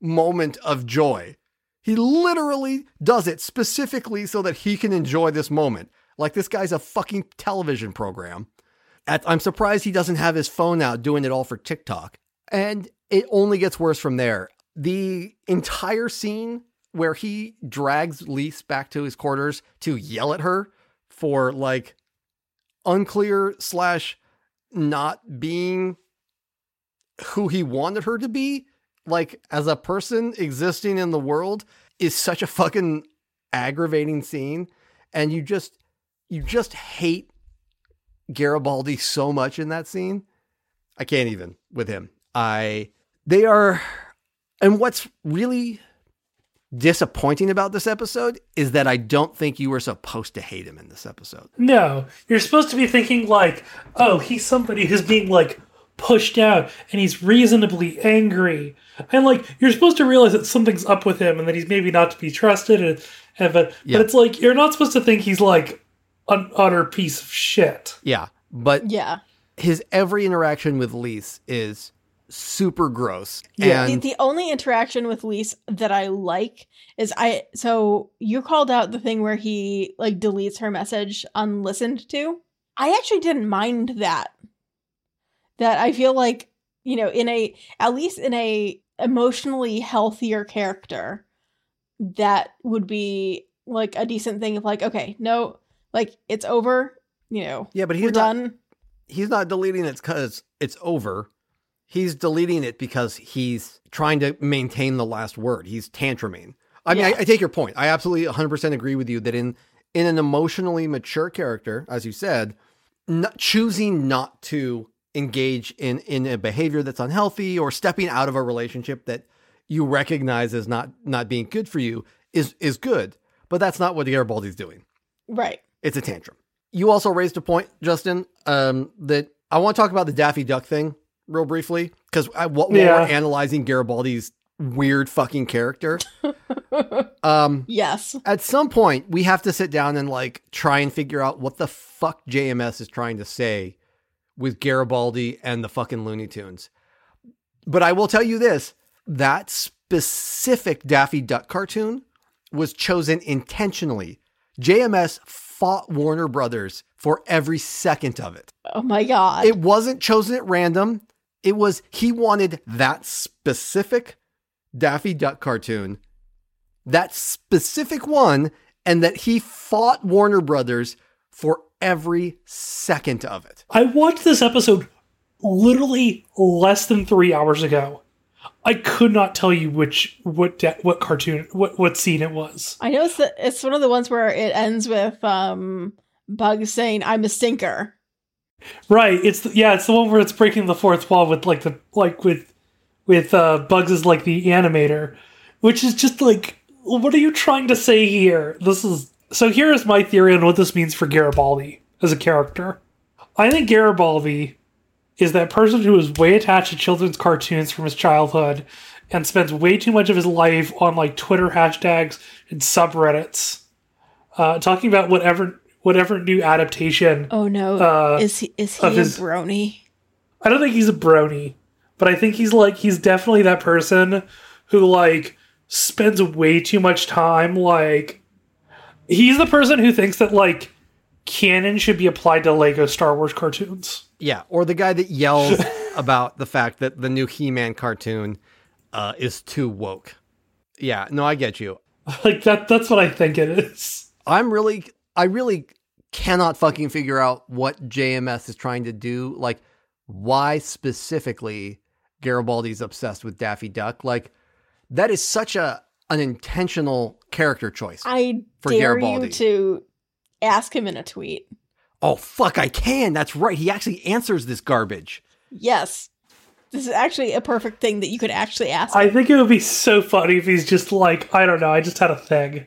moment of joy. He literally does it specifically so that he can enjoy this moment. Like this guy's a fucking television program. At, I'm surprised he doesn't have his phone out doing it all for TikTok. And it only gets worse from there. The entire scene where he drags Lise back to his quarters to yell at her for like unclear slash not being who he wanted her to be, like as a person existing in the world, is such a fucking aggravating scene. And you just, you just hate Garibaldi so much in that scene. I can't even with him. I, they are, and what's really disappointing about this episode is that I don't think you were supposed to hate him in this episode. No, you're supposed to be thinking like, oh, he's somebody who's being like pushed out and he's reasonably angry. And like you're supposed to realize that something's up with him and that he's maybe not to be trusted and, and but, Yeah. but it's like you're not supposed to think he's like an utter piece of shit. Yeah. But yeah. his every interaction with Lise is super gross. Yeah. The, And the only interaction with Lise that I like is I. So you called out the thing where he like deletes her message unlistened to. I actually didn't mind that. That I feel like you know in a at least in a emotionally healthier character, that would be like a decent thing of like okay no like it's over you know yeah, but he's we're not, done he's not deleting it because it's over. He's deleting it because he's trying to maintain the last word. He's tantruming. I mean, Yeah. I, I take your point. I absolutely 100% agree with you that in in an emotionally mature character, as you said, not, choosing not to engage in in a behavior that's unhealthy or stepping out of a relationship that you recognize as not not being good for you is is good. But that's not what Garibaldi's doing. right It's a tantrum. You also raised a point, Justen, um, that I want to talk about the Daffy Duck thing real briefly because while while Yeah. we're analyzing Garibaldi's weird fucking character, um, yes at some point we have to sit down and like try and figure out what the fuck JMS is trying to say with Garibaldi and the fucking Looney Tunes. But I will tell you this: that specific Daffy Duck cartoon was chosen intentionally. JMS fought Warner Brothers for every second of it. oh my god It wasn't chosen at random. It was he wanted that specific Daffy Duck cartoon, that specific one, and that he fought Warner Brothers for every second of it. I watched this episode literally less than three hours ago. I could not tell you which what de- what cartoon what what scene it was. I know it's the, it's one of the ones where it ends with um Bugs saying I'm a stinker. Right. It's yeah. It's the one where it's breaking the fourth wall with like the like with with uh, Bugs is like the animator, which is just like, what are you trying to say here? This is so. Here is my theory on what this means for Garibaldi as a character. I think Garibaldi is that person who is way attached to children's cartoons from his childhood and spends way too much of his life on like Twitter hashtags and subreddits, uh, talking about whatever whatever new adaptation Oh no, Uh, is he is he of a his- brony? I don't think he's a brony, but I think he's like he's definitely that person who like spends way too much time like he's the person who thinks that like canon should be applied to Lego Star Wars cartoons. Yeah, or the guy that yells about the fact that the new He-Man cartoon uh, is too woke. Yeah, no, I get you. Like that that's what I think it is. I'm really, I really cannot fucking figure out what JMS is trying to do. Like, why specifically Garibaldi's obsessed with Daffy Duck? Like, that is such a an intentional character choice. I For dare Garibaldi. you to ask him in a tweet. oh fuck, I can. That's right. He actually answers this garbage. Yes. This is actually a perfect thing that you could actually ask. I him. think it would be so funny if he's just like I don't know, I just had a thing.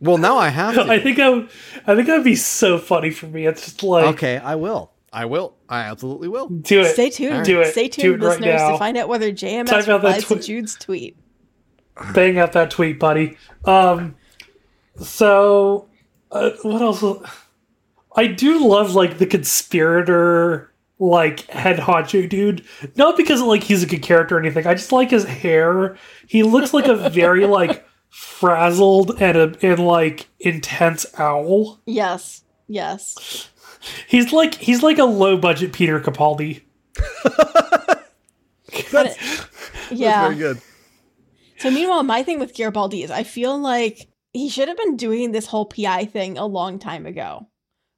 Well, now I have to. I think I would, I think that'd be so funny for me. It's just like okay, I will. I will. I absolutely will. do it. Stay tuned. Do it. Stay tuned, it listeners, now. to find out whether JMS Type out that replies to twi- Jude's tweet. bang out that tweet, buddy. Um, so uh, what else? I do love like the conspirator, like head honcho dude. Not because like he's a good character or anything. I just like his hair. He looks like a very like frazzled and a and like intense owl. Yes. Yes. He's like he's like a low budget Peter Capaldi. But- yeah. Very good. So meanwhile, my thing with Garibaldi is I feel like he should have been doing this whole PI thing a long time ago.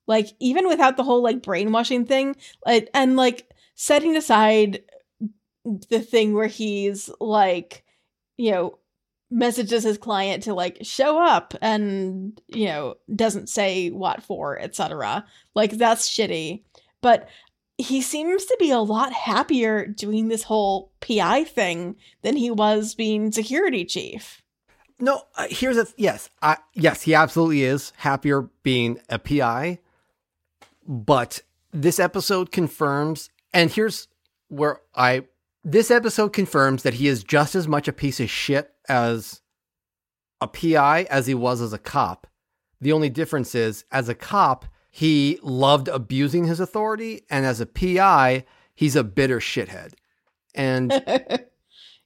Like even without the whole like brainwashing thing, like and like setting aside the thing where he's like, you know, messages his client to like show up and you know doesn't say what for, etc. Like that's shitty. But he seems to be a lot happier doing this whole PI thing than he was being security chief. No, uh, here's a yes. I, yes, he absolutely is happier being a PI. But this episode confirms, and here's where I. This episode confirms that he is just as much a piece of shit as a PI as he was as a cop. The only difference is, as a cop, he loved abusing his authority, and as a PI, he's a bitter shithead. And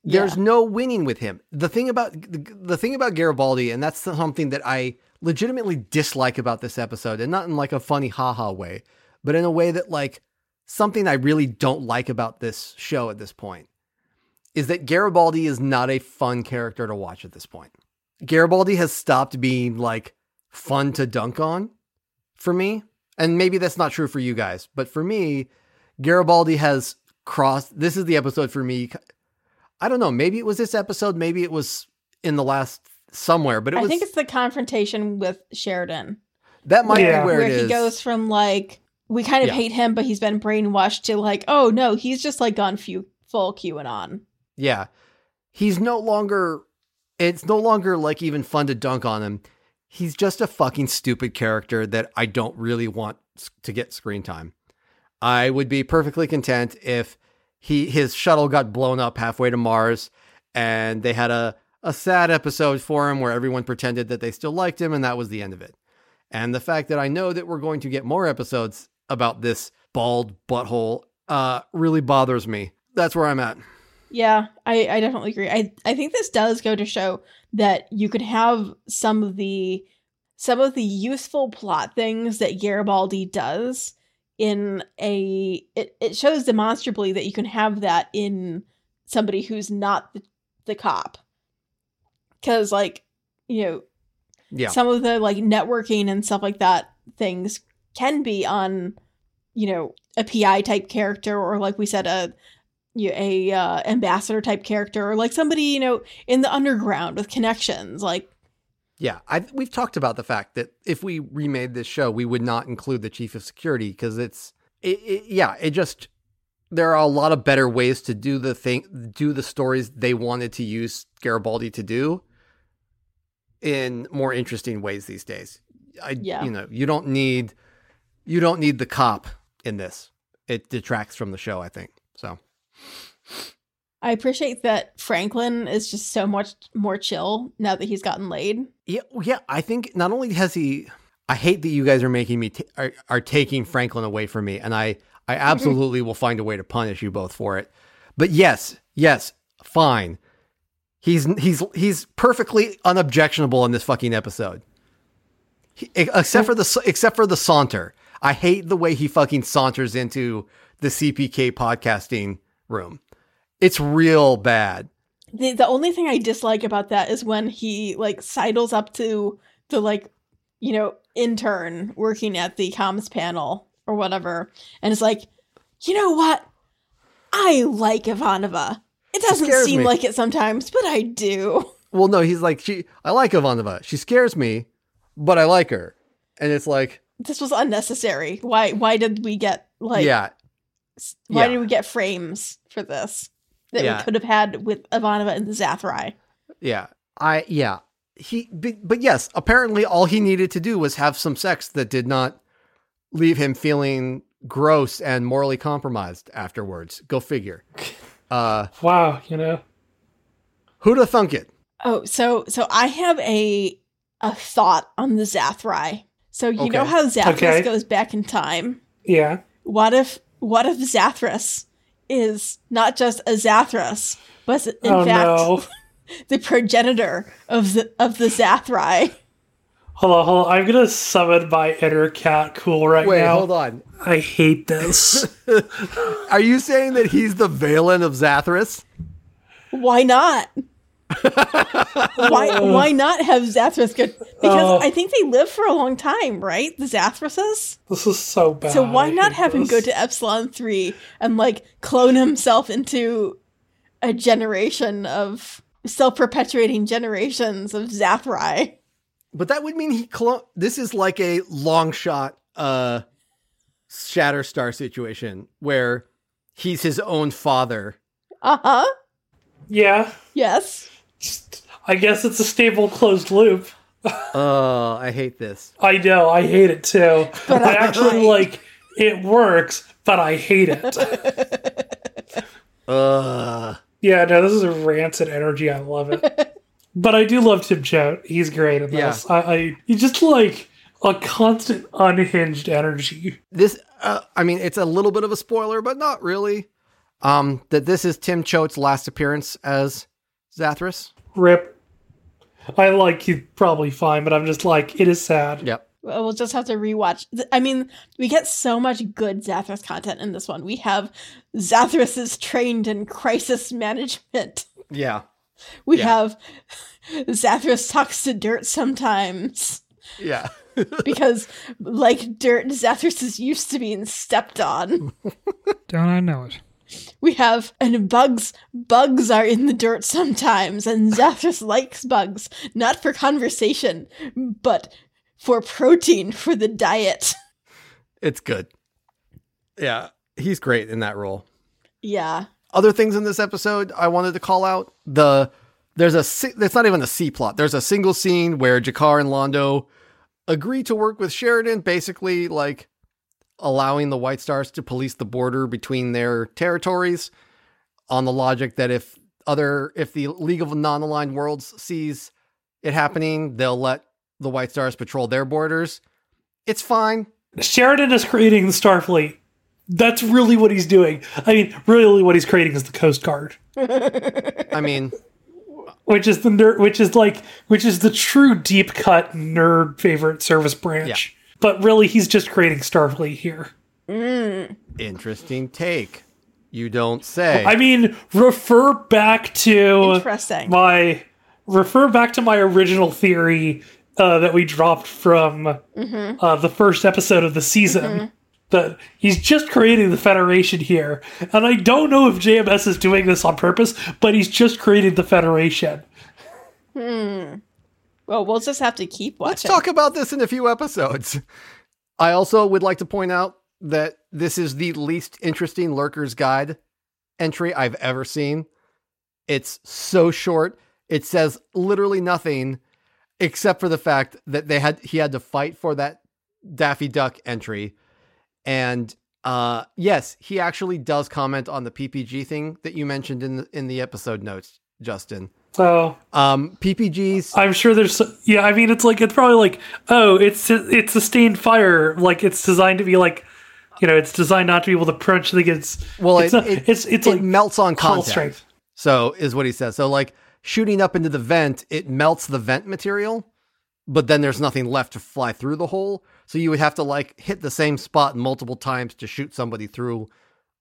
there's no winning with him. The thing about the, the thing about Garibaldi, and that's something that I legitimately dislike about this episode, and not in like a funny haha way, but in a way that like something I really don't like about this show at this point is that Garibaldi is not a fun character to watch at this point. Garibaldi has stopped being like fun to dunk on for me. And maybe that's not true for you guys, but for me, Garibaldi has crossed. This is the episode for me. I don't know. Maybe it was this episode. Maybe it was in the last somewhere, but it I was think it's the confrontation with Sheridan that might Yeah. be where, where it he is. goes from like we kind of Yeah. hate him, but he's been brainwashed to like, oh no, he's just like gone few, full QAnon. Yeah. He's no longer it's no longer like even fun to dunk on him. He's just a fucking stupid character that I don't really want to get screen time. I would be perfectly content if he his shuttle got blown up halfway to Mars and they had a a sad episode for him where everyone pretended that they still liked him and that was the end of it. And the fact that I know that we're going to get more episodes about this bald butthole uh really bothers me. That's where I'm at. Yeah, I, I definitely agree. I I think this does go to show that you could have some of the some of the useful plot things that Garibaldi does in a it, it shows demonstrably that you can have that in somebody who's not the, the cop. Cause like, you know, Yeah. some of the like networking and stuff like that things can be on you know a pi type character or like we said a a uh, ambassador type character or like somebody you know in the underground with connections like Yeah, I, we've talked about the fact that if we remade this show, we would not include the chief of security because it's, it, it, yeah, it just there are a lot of better ways to do the thing, do the stories they wanted to use Garibaldi to do in more interesting ways these days. I, Yeah. you know, you don't need, you don't need the cop in this. It detracts from the show, I think. So i appreciate that franklin is just so much more chill now that he's gotten laid Yeah, yeah. I think not only has he, I hate that you guys are making me t- are, are taking Franklin away from me, and I I mm-hmm. absolutely will find a way to punish you both for it. But yes, yes, fine. He's he's he's perfectly unobjectionable in this fucking episode, He- except for the except for the saunter. I hate the way he fucking saunters into the CPK podcasting room. It's real bad. the, the only thing i dislike about that is when he like sidles up to the like you know intern working at the comms panel or whatever and it's like you know what i like ivanova it doesn't seem me. like it sometimes but i do Well, no, he's like she. I like Ivanova. She scares me, but I like her, and it's like, this was unnecessary why why did we get like yeah, why yeah. did we get frames for this that Yeah. we could have had with ivanova and the zathrii yeah. I yeah. He, but, but yes, apparently all he needed to do was have some sex that did not leave him feeling gross and morally compromised afterwards. Go figure. Uh, Wow, you know. who'da thunk it? Oh, so so I have a a thought on the Zathrii. So you know how Zathras Okay. goes back in time? Yeah. What if what if Zathras is not just a Zathras, but in oh fact no. the progenitor of the of the Zathrii? Hold on, hold on. I'm gonna summon my inner cat cool right Wait, now. hold on. I hate this. Are you saying that he's the Valen of Zathras? Why not? Why why not have Zathras go because Oh. I think they live for a long time, right? The Zathrases? this is so bad. So why not hate have him go to Epsilon 3 and like clone himself into a generation of self-perpetuating generations of Zathrii? But that would mean he clone. This is like a long shot, uh, Shatterstar situation where he's his own father. Uh-huh. Yeah. Yes. I guess it's a stable closed loop. Oh, I hate this. I know, I hate it too. But I I actually like- like it works, but I hate it. Ugh. yeah, no, this is a rancid energy. I love it. but I do love Tim Choate. He's great in Yeah. I, I he's just like a constant unhinged energy. This, uh, I mean, it's a little bit of a spoiler, but not really. Um, that this is Tim Choate's last appearance as Zathras. Rip. I like he's probably fine, but I'm just like, it is sad. Yep. Well, We'll just have to rewatch. I mean, we get so much good Zathras content in this one. We have Zathras is trained in crisis management. Yeah. We Yeah. have Zathras talks to dirt sometimes. Yeah. because like dirt Zathras is used to being stepped on. Don't I know it? We have and bugs bugs are in the dirt sometimes, and Zathras likes bugs, not for conversation, but for protein for the diet. It's good. Yeah. He's great in that role. Yeah. other things in this episode I wanted to call out. The there's a si- it's not even a C plot. There's a single scene where G'Kar and Londo agree to work with Sheridan, basically like allowing the White Stars to police the border between their territories on the logic that if other if the League of Non-Aligned Worlds sees it happening, they'll let the White Stars patrol their borders. It's fine. Sheridan is creating the Starfleet. That's really what he's doing. I mean, really, what he's creating is the Coast Guard, I mean, which is the nerd, which is like, which is the true deep cut nerd favorite service branch. But really, he's just creating Starfleet here. interesting take. You don't say. I mean, refer back to Interesting. my refer back to my original theory uh, that we dropped from Mm-hmm. uh, the first episode of the season. that he's just creating the Federation here. And I don't know if JMS is doing this on purpose, but he's just created the Federation. Well, we'll just have to keep watching. Let's talk about this in a few episodes. I also would like to point out that this is the least interesting Lurker's Guide entry I've ever seen. It's so short. It says literally nothing except for the fact that they had he had to fight for that Daffy Duck entry. And uh yes, he actually does comment on the PPG thing that you mentioned in the, in the episode notes, Justen. So Um PPGs I'm sure there's yeah. I mean, it's like it's probably like oh, it's it's sustained fire. Like it's designed to be like you know, it's designed not to be able to punch the it's well it's it, not, it, it's it's it like melts on contact. strength. So is what he says. So like shooting up into the vent, it melts the vent material, but then there's nothing left to fly through the hole. So you would have to like hit the same spot multiple times to shoot somebody through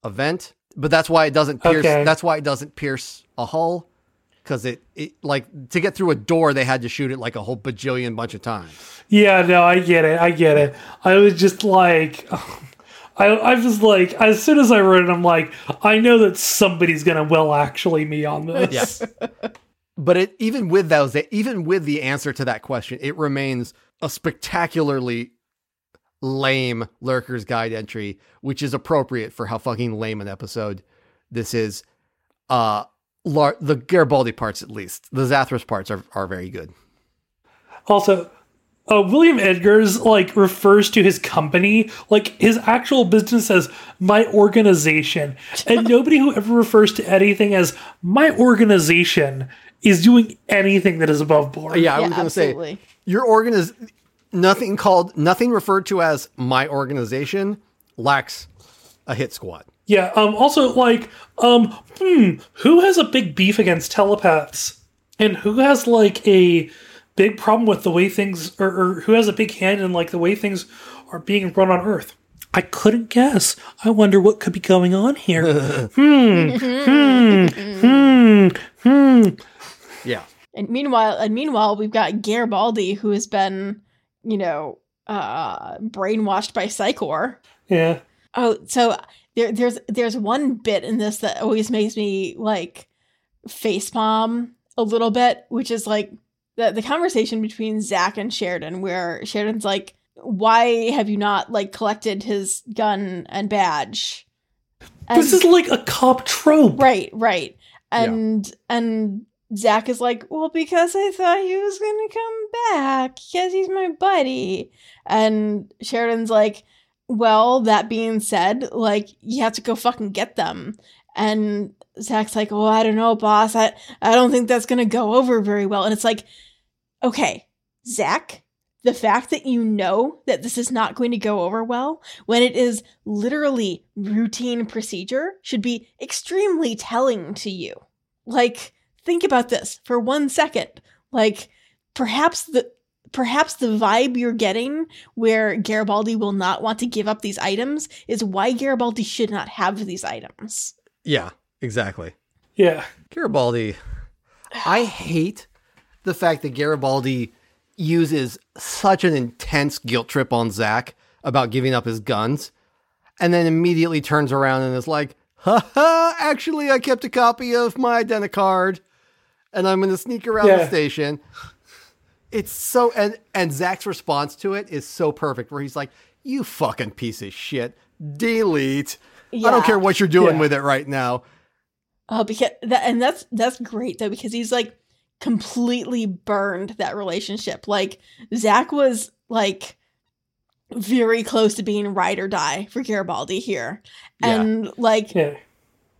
a vent. But that's why it doesn't pierce. Okay. That's why it doesn't pierce a hull. Because it, it like to get through a door, they had to shoot it like a whole bajillion bunch of times. Yeah, no, I get it. I get it. I was just like, I, I was just like, as soon as I wrote it, I'm like, I know that somebody's gonna well actually me on this. Yeah. but it even with those, even with the answer to that question, it remains a spectacularly lame lurker's guide entry, which is appropriate for how fucking lame an episode this is. Uh, lar- the Garibaldi parts, at least the Zathras parts, are are very good. Also, uh, William Edgar's like refers to his company, like his actual business as my organization, and nobody who ever refers to anything as my organization is doing anything that is above board. Yeah, I Yeah, was going to say your organ is nothing called nothing referred to as my organization lacks a hit squad. Yeah. Um. Also, like, um, hmm, who has a big beef against telepaths, and who has like a big problem with the way things, or, or who has a big hand in like the way things are being run on Earth? I couldn't guess. I wonder what could be going on here. Hmm. Hmm. Hmm. Yeah. And meanwhile, and meanwhile, we've got Garibaldi, who has been, you know, uh, brainwashed by Psi Corps. yeah. Oh, so there, there's there's one bit in this that always makes me like facepalm a little bit, which is like the the conversation between Zach and Sheridan, where Sheridan's like, "Why have you not like collected his gun and badge?" And- This is like a cop trope. Right, right. And and Zach is like, well, because I thought he was gonna come back, because he's my buddy. And Sheridan's like, well, that being said, like, you have to go fucking get them. And Zach's like, oh, I don't know, boss. I, I don't think that's gonna go over very well. And it's like, okay, Zach, the fact that you know that this is not going to go over well when it is literally routine procedure should be extremely telling to you. Like, think about this for one second. Like, perhaps the perhaps the vibe you're getting where Garibaldi will not want to give up these items is why Garibaldi should not have these items. Yeah, exactly. Yeah. Garibaldi. I hate the fact that Garibaldi uses such an intense guilt trip on Zack about giving up his guns, and then immediately turns around and is like, ha ha, actually, I kept a copy of my Identicard, and I'm going to sneak around the station. It's so, and, and Zach's response to it is so perfect, where he's like, you fucking piece of shit, delete. I don't care what you're doing Yeah. with it right now. Oh, because that and that's that's great though because he's like completely burned that relationship. Like Zach was like very close to being ride or die for Garibaldi here, Yeah. and like Yeah.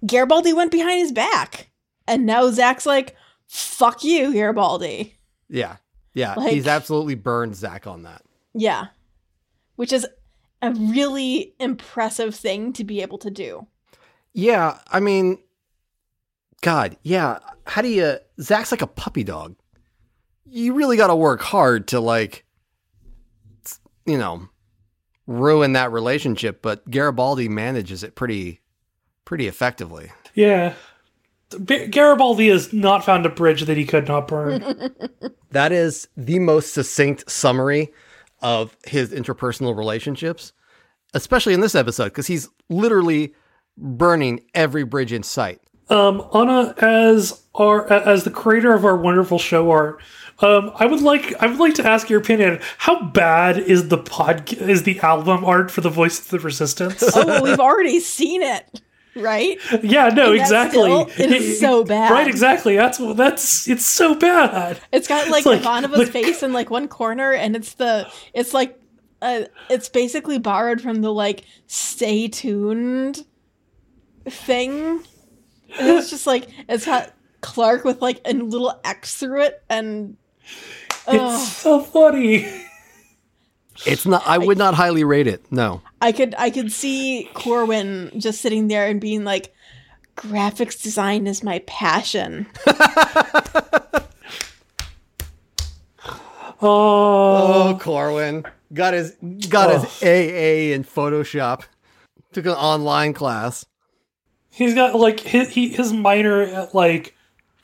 Garibaldi went behind his back, and now Zach's like, "Fuck you, Garibaldi." Yeah. Yeah. Like- he's absolutely burned Zach on that. Yeah, which is a really impressive thing to be able to do. Yeah. I mean, God, yeah. How do you. Zach's like a puppy dog. You really got to work hard to, like, you know, ruin that relationship, but Garibaldi manages it pretty, pretty effectively. Yeah. B- Garibaldi has not found a bridge that he could not burn. That is the most succinct summary of his interpersonal relationships. especially in this episode, because he's literally burning every bridge in sight. Um, Ana, as our as the creator of our wonderful show art, um, I would like I would like to ask your opinion. How bad is the pod is the album art for the Voice of the Resistance? oh, we've already seen it, right? yeah, no, And exactly. it is so bad. Right, exactly. That's what that's it's so bad. It's got like, like- Ivanova's like- face in like one corner, and it's the it's like uh, it's basically borrowed from the like "Stay tuned" thing. And it's just like it's got Clark with like a little X through it, and oh, It's so funny. It's not. I would not highly rate it. No. I could I could see Corwin just sitting there and being like, "Graphics design is my passion." Oh, Oh, Corwin got his got his oh. AA in Photoshop. Took an online class. he's got like his he, his minor at like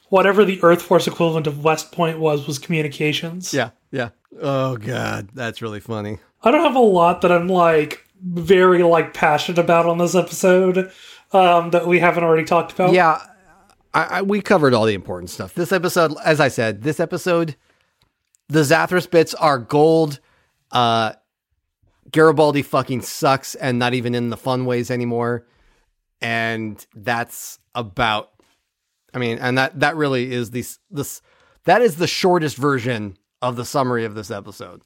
whatever the Earth Force equivalent of West Point was was communications. Yeah, yeah. Oh god, that's really funny. I don't have a lot that I'm like very like passionate about on this episode um, that we haven't already talked about. Yeah, I, I, we covered all the important stuff. This episode, as I said, this episode, the Zathras bits are gold. Uh, Garibaldi fucking sucks and not even in the fun ways anymore. And that's about. I mean, and that that really is the this that is the shortest version of the summary of this episode.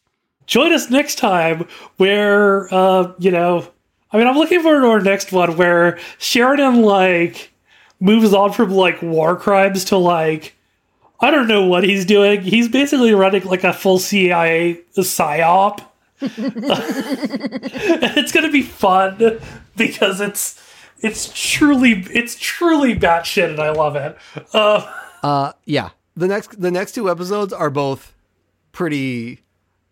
Join us next time where uh, you know. I mean, I'm looking forward to our next one where Sheridan like moves on from like war crimes to like I don't know what he's doing. He's basically running like a full CIA psyop. it's gonna be fun because it's it's truly it's truly batshit and I love it. Uh, Uh, yeah. The next the next two episodes are both pretty.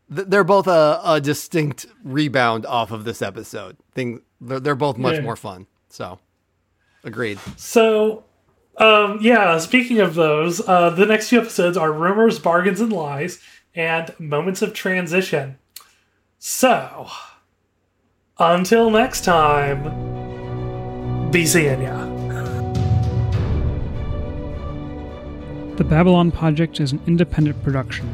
They're both a, a distinct rebound off of this episode. Thing they're, they're both much Yeah. more fun. So, agreed. So, um, yeah, speaking of those, uh, the next few episodes are Rumors, Bargains, and Lies, and Moments of Transition. So, until next time, be seeing ya. The Babylon Podject is an independent production.